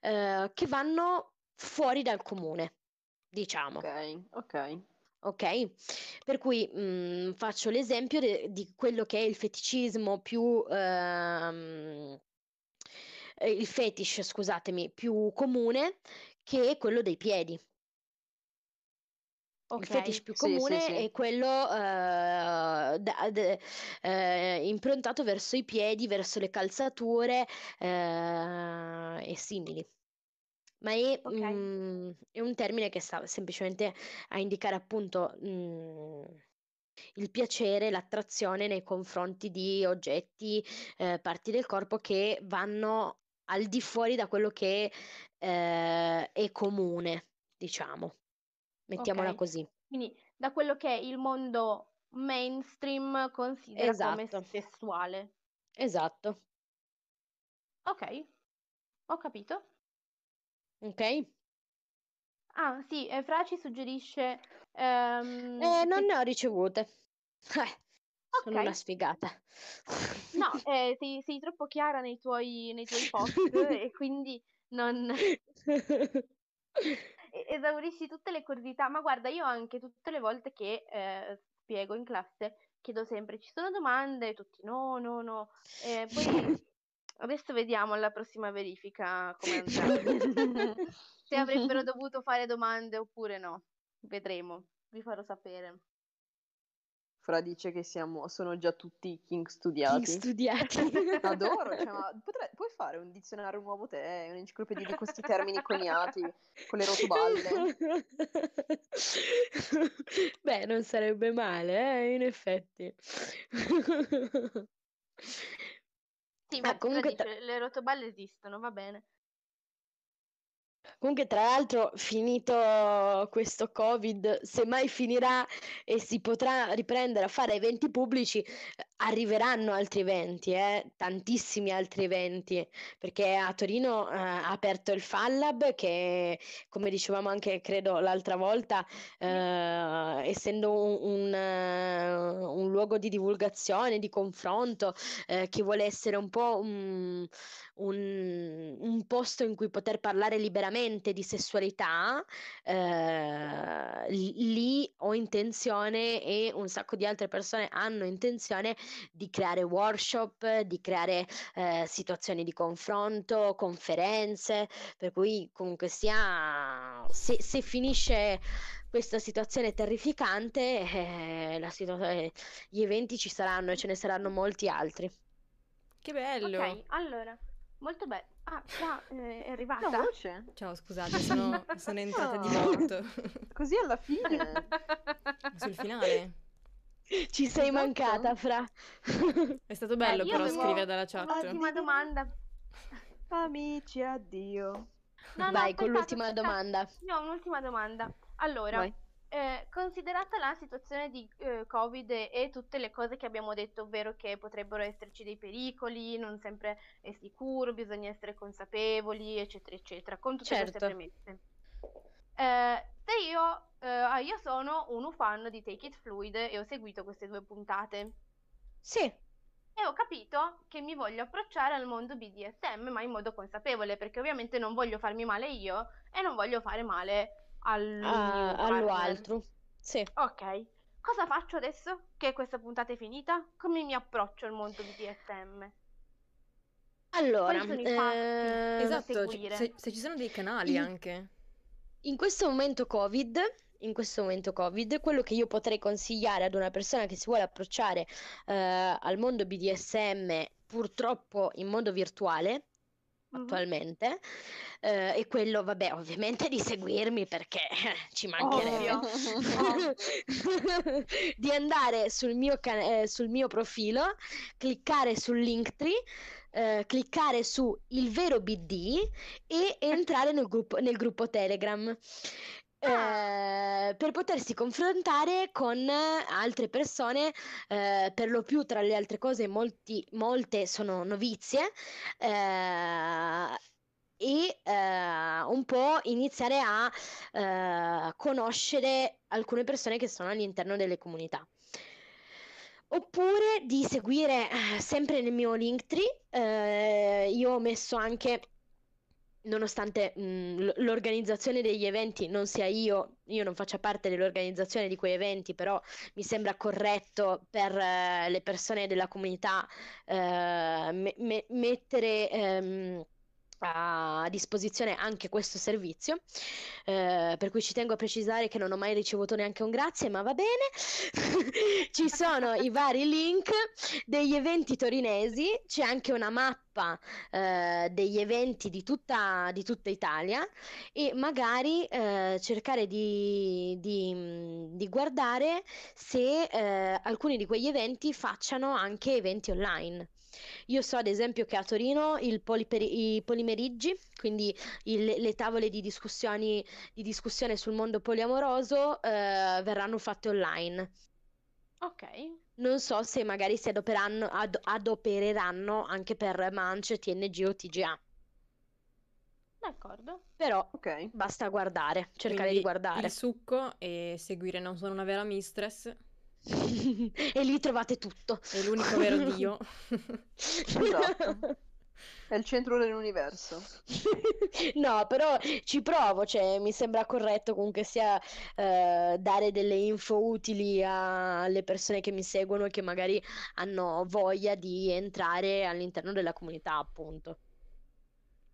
S4: eh, che vanno fuori dal comune, diciamo.
S2: Ok, ok.
S4: Ok, per cui mh, mm, faccio l'esempio de- di quello che è il feticismo più, ehm, il fetish, scusatemi, più comune, che è quello dei piedi. Il fetish più
S2: Sì,
S4: comune
S2: sì, sì.
S4: è quello eh, da- d- eh, improntato verso i piedi, verso le calzature eh, e simili. Ma è,
S3: Ok.
S4: mm, è un termine che sta semplicemente a indicare appunto mm, il piacere, l'attrazione nei confronti di oggetti, eh, parti del corpo che vanno al di fuori da quello che eh, è comune, diciamo. Mettiamola
S3: Ok.
S4: così.
S3: Quindi da quello che il mondo mainstream considera come
S4: Esatto,
S3: sessuale.
S4: esatto.
S3: Ok, ho capito.
S4: Ok?
S3: Ah, sì, eh, Fra ci suggerisce ehm,
S4: Eh, non
S3: che...
S4: ne ho ricevute. Eh, sono una
S3: Ok,
S4: sfigata.
S3: no, eh, sei, sei troppo chiara nei tuoi, nei tuoi post e quindi non e- esaurisci tutte le curiosità. Ma guarda, io anche tutte le volte che eh, spiego in classe chiedo sempre, ci sono domande? Tutti no, no, no. Eh, poi adesso vediamo alla prossima verifica come andrà. Se avrebbero dovuto fare domande oppure no. Vedremo, vi farò sapere.
S2: Fra dice che siamo, sono già tutti king
S4: King
S2: studiati.
S4: studiati.
S2: Adoro, cioè, ma potre- puoi fare un dizionario nuovo te, un'enciclopedia di questi termini coniati con le rotoballe?
S4: Beh, non sarebbe male, eh, in effetti.
S3: Sì,
S4: Ah,
S3: ma
S4: comunque
S3: dice, le rotoballe esistono, va bene.
S4: Comunque, tra l'altro, finito questo Covid, se mai finirà e si potrà riprendere a fare eventi pubblici, arriveranno altri eventi, eh, tantissimi altri eventi, perché a Torino eh, ha aperto il Fallab che, come dicevamo anche credo l'altra volta, eh, essendo un, un, eh, un luogo di divulgazione, di confronto, eh, che vuole essere un po' un, un, un posto in cui poter parlare liberamente di sessualità, eh, lì ho intenzione e un sacco di altre persone hanno intenzione di creare workshop, di creare eh, situazioni di confronto, conferenze, per cui comunque sia, se, se finisce questa situazione terrificante, eh, la situa- eh, gli eventi ci saranno e ce ne saranno molti altri.
S1: Che bello!
S3: Ok, allora, molto bello. Ah, già, eh, è
S2: No,
S3: arrivata.
S2: veloce.
S1: Ciao, scusate, sono, sono entrata di
S2: Ah.
S1: botto.
S2: Così alla fine.
S1: Sul finale.
S4: Ci sei
S2: Esatto.
S4: mancata, Fra.
S1: È stato bello
S3: io
S1: però
S3: avevo
S1: scrivere dalla chat.
S3: Un'ultima domanda.
S2: Amici, addio.
S3: No, no,
S4: Vai con
S3: aspettate,
S4: l'ultima
S3: aspettate.
S4: domanda.
S3: Ho un'ultima domanda. Allora, eh, considerata la situazione di eh, Covid e, tutte le cose che abbiamo detto, ovvero che potrebbero esserci dei pericoli, non sempre è sicuro, bisogna essere consapevoli, eccetera, eccetera, con tutte queste
S4: Certo.
S3: premesse. Eh, se io, eh, io sono un fan di Take It Fluid e ho seguito queste due puntate
S4: Sì,
S3: e ho capito che mi voglio approcciare al mondo BDSM, ma in modo consapevole, perché ovviamente non voglio farmi male io e non voglio fare male al mio
S4: a- allo
S3: partner.
S4: altro. Sì.
S3: Ok, cosa faccio adesso che questa puntata è finita? Come mi approccio al mondo BDSM?
S4: Allora, eh,
S1: Esatto, se, se ci sono dei canali
S4: In-
S1: anche.
S4: in questo momento Covid, in questo momento Covid, quello che io potrei consigliare ad una persona che si vuole approcciare eh, al mondo BDSM, purtroppo in modo virtuale,
S3: Mhm.
S4: attualmente, eh, è quello, vabbè, ovviamente di seguirmi perché ci mancherebbe.
S3: Ovvio.
S4: di andare sul mio, can- eh, sul mio profilo, cliccare sul Linktree, eh, cliccare su il vero BD e entrare nel gruppo, nel gruppo Telegram. Eh, per potersi confrontare con altre persone, eh, per lo più tra le altre cose, molti, molte sono novizie, eh, e eh, un po' iniziare a eh, conoscere alcune persone che sono all'interno delle comunità. Oppure di seguire eh, sempre nel mio Linktree, eh, io ho messo anche, nonostante mh, l- l'organizzazione degli eventi non sia io, io non faccia parte dell'organizzazione di quei eventi, però mi sembra corretto per eh, le persone della comunità eh, me- mettere ehm, a disposizione anche questo servizio, eh, per cui ci tengo a precisare che non ho mai ricevuto neanche un grazie, ma va bene. Ci sono i vari link degli eventi torinesi, c'è anche una mappa eh, degli eventi di tutta, di tutta Italia e magari eh, cercare di, di- di guardare se eh, alcuni di quegli eventi facciano anche eventi online. Io so ad esempio che a Torino il poliperi- i polimeriggi, quindi il- le tavole di discussioni, di discussione sul mondo poliamoroso, eh, verranno fatte online.
S3: Ok,
S4: Non so se magari si adoperanno- ad- adopereranno anche per MANCE, TNG o TGA,
S3: d'accordo.
S4: però
S2: Ok.
S4: basta guardare, cercare
S1: Quindi
S4: di guardare.
S1: Il succo e seguire Non sono una vera mistress.
S4: E lì trovate tutto.
S1: È l'unico vero Dio.
S2: Esatto. È il centro dell'universo.
S4: No, però ci provo, cioè mi sembra corretto comunque sia eh, dare delle info utili a- alle persone che mi seguono e che magari hanno voglia di entrare all'interno della comunità, appunto.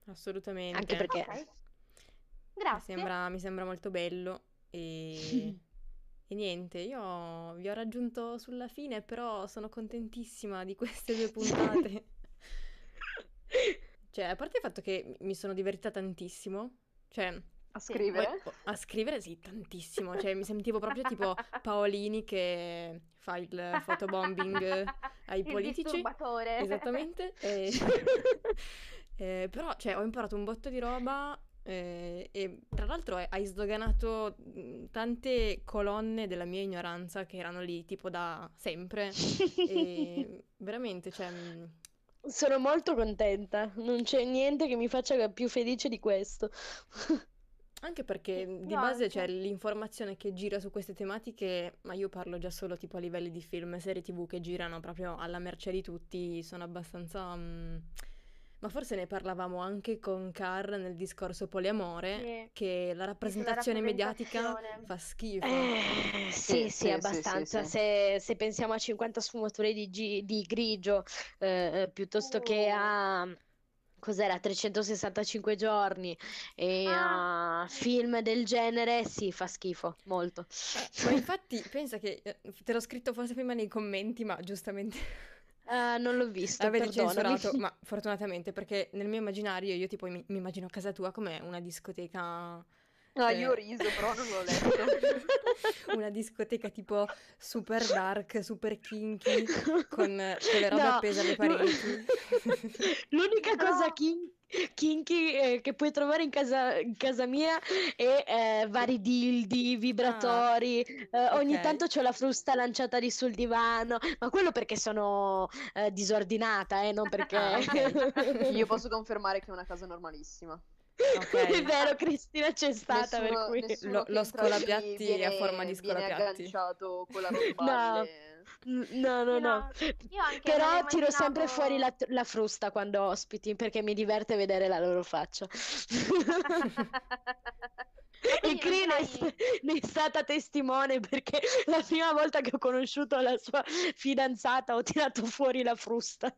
S1: Assolutamente.
S4: Anche perché
S3: Ok,
S1: Mi
S3: grazie.
S1: sembra, mi sembra molto bello e, E niente, io vi ho raggiunto sulla fine, però sono contentissima di queste due puntate. Cioè, a parte il fatto che mi sono divertita tantissimo, cioè,
S2: A scrivere?
S1: poi- a scrivere sì, tantissimo, cioè mi sentivo proprio tipo Paolini che fa il photobombing ai
S3: Il
S1: politici.
S3: disturbatore.
S1: Esattamente. e- eh, però, cioè, ho imparato un botto di roba eh, e tra l'altro hai- sdoganato tante colonne della mia ignoranza che erano lì tipo da sempre. E veramente, cioè,
S4: Sono molto contenta, non c'è niente che mi faccia più felice di questo.
S1: anche perché mh, di base c'è l'informazione che gira su queste tematiche, ma io parlo già solo tipo a livelli di film e serie TV che girano proprio alla mercé di tutti, sono abbastanza... mh, Ma forse ne parlavamo anche con Car nel discorso poliamore,
S3: Sì.
S1: che la rappresentazione mediatica
S3: rappresentazione.
S1: fa schifo.
S4: Eh, sì,
S2: Sì,
S4: sì, abbastanza.
S2: sì, sì.
S4: Se, se pensiamo a 50 sfumature di, gi- di grigio, eh, eh, piuttosto che a, cos'era, 365 giorni e
S3: Ah.
S4: a film del genere, sì, fa schifo, molto.
S1: Ma infatti, pensa che eh, te l'ho scritto forse prima nei commenti, ma giustamente
S4: Eh, non l'ho visto,
S1: avete censurato, ma fortunatamente perché nel mio immaginario io tipo mi, mi immagino casa tua come una discoteca,
S2: Ah,
S1: eh,
S2: io ho riso, però non l'ho letto.
S1: una discoteca tipo super dark, super kinky, con, le robe
S4: No.
S1: appese alle pareti.
S4: L'unica
S3: Però-
S4: cosa kin- kinky eh, che puoi trovare in casa, in casa mia è eh, vari dildi, vibratori. eh, ogni
S1: ok.
S4: tanto c'ho la frusta lanciata lì sul divano, ma quello perché sono eh, disordinata, eh, non perché.
S1: Ah.
S2: Io posso confermare che è una casa normalissima.
S1: Ok.
S4: È vero, Cristina c'è stata per
S2: Nessuno,
S4: cui.
S2: nessuno
S1: Lo- lo scolapiatti
S2: viene,
S1: a forma di
S2: viene
S1: scolapiatti.
S2: agganciato con la rottballe.
S4: N- No, no, no.
S3: no, io anche
S4: Però
S3: non
S4: tiro sempre fuori la,
S3: immaginavo-
S4: la frusta quando ospiti perché mi diverte vedere la loro faccia. E
S3: quindi
S4: Cri ne, è stata testimone perché la prima volta che ho conosciuto la sua fidanzata ho tirato fuori la frusta.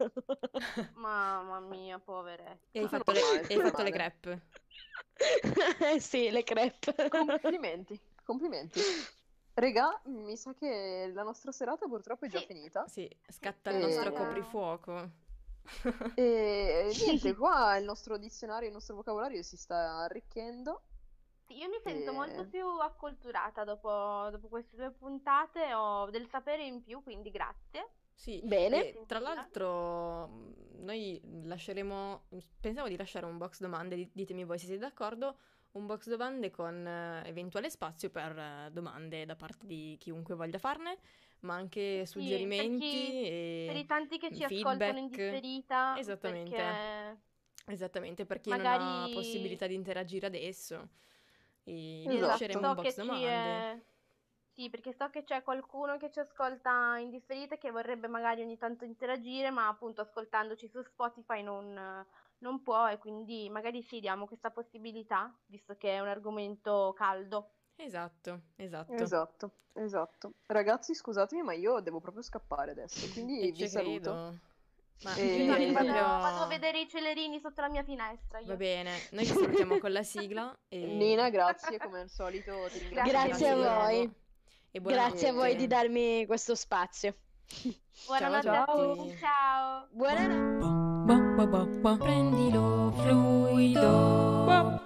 S3: Mamma mia, povere.
S1: E hai fatto le, hai fatto le
S2: normale.
S4: Eh sì, le crepe.
S2: Complimenti, complimenti. Regà, mi sa che la nostra serata purtroppo è già
S3: Sì.
S2: finita.
S1: Sì, scatta il
S2: Eh,
S1: nostro coprifuoco.
S2: E niente, qua il nostro dizionario, il nostro vocabolario si sta arricchendo.
S3: Io mi sento molto
S2: Eh.
S3: più acculturata dopo, dopo queste due puntate, ho del sapere in più, quindi grazie.
S1: Sì,
S4: Bene.
S1: e tra l'altro mh, noi lasceremo, pensavo di lasciare un box domande, di- ditemi voi se siete d'accordo, un box domande con eh, eventuale spazio per eh, domande da parte di chiunque voglia farne, ma anche
S3: Sì, per
S1: suggerimenti
S3: chi- Per i
S1: e
S3: tanti che ci ascoltano in
S1: feedback.
S3: differita,
S1: Esattamente.
S3: perché
S1: Esattamente, per chi non ha
S3: magari-
S1: possibilità di interagire adesso. E
S2: Esatto.
S1: lasceremo un
S3: so
S1: box
S3: che ci
S1: domande.
S3: è... Sì, perché so che c'è qualcuno che ci ascolta in differita che vorrebbe magari ogni tanto interagire, ma appunto ascoltandoci su Spotify non, non può e quindi magari sì, diamo questa possibilità, visto che è un argomento caldo.
S1: Esatto, esatto.
S2: Esatto, esatto. Ragazzi, scusatemi, ma io devo proprio scappare adesso, quindi
S1: E
S2: vi saluto.
S1: credo. Ma
S2: E-
S1: io
S3: vado, vado a vedere i celerini sotto la mia finestra. Io.
S1: Va bene, noi ci salutiamo con la sigla e...
S2: Nina, grazie, come al solito ti ringrazio.
S4: Grazie a voi.
S1: E
S4: Grazie a voi
S1: buonanotte.
S4: di darmi questo spazio.
S3: Buonanotte
S1: Ciao a
S3: a tutti. ciao.
S4: Buonanotte.
S1: Prendilo fluido.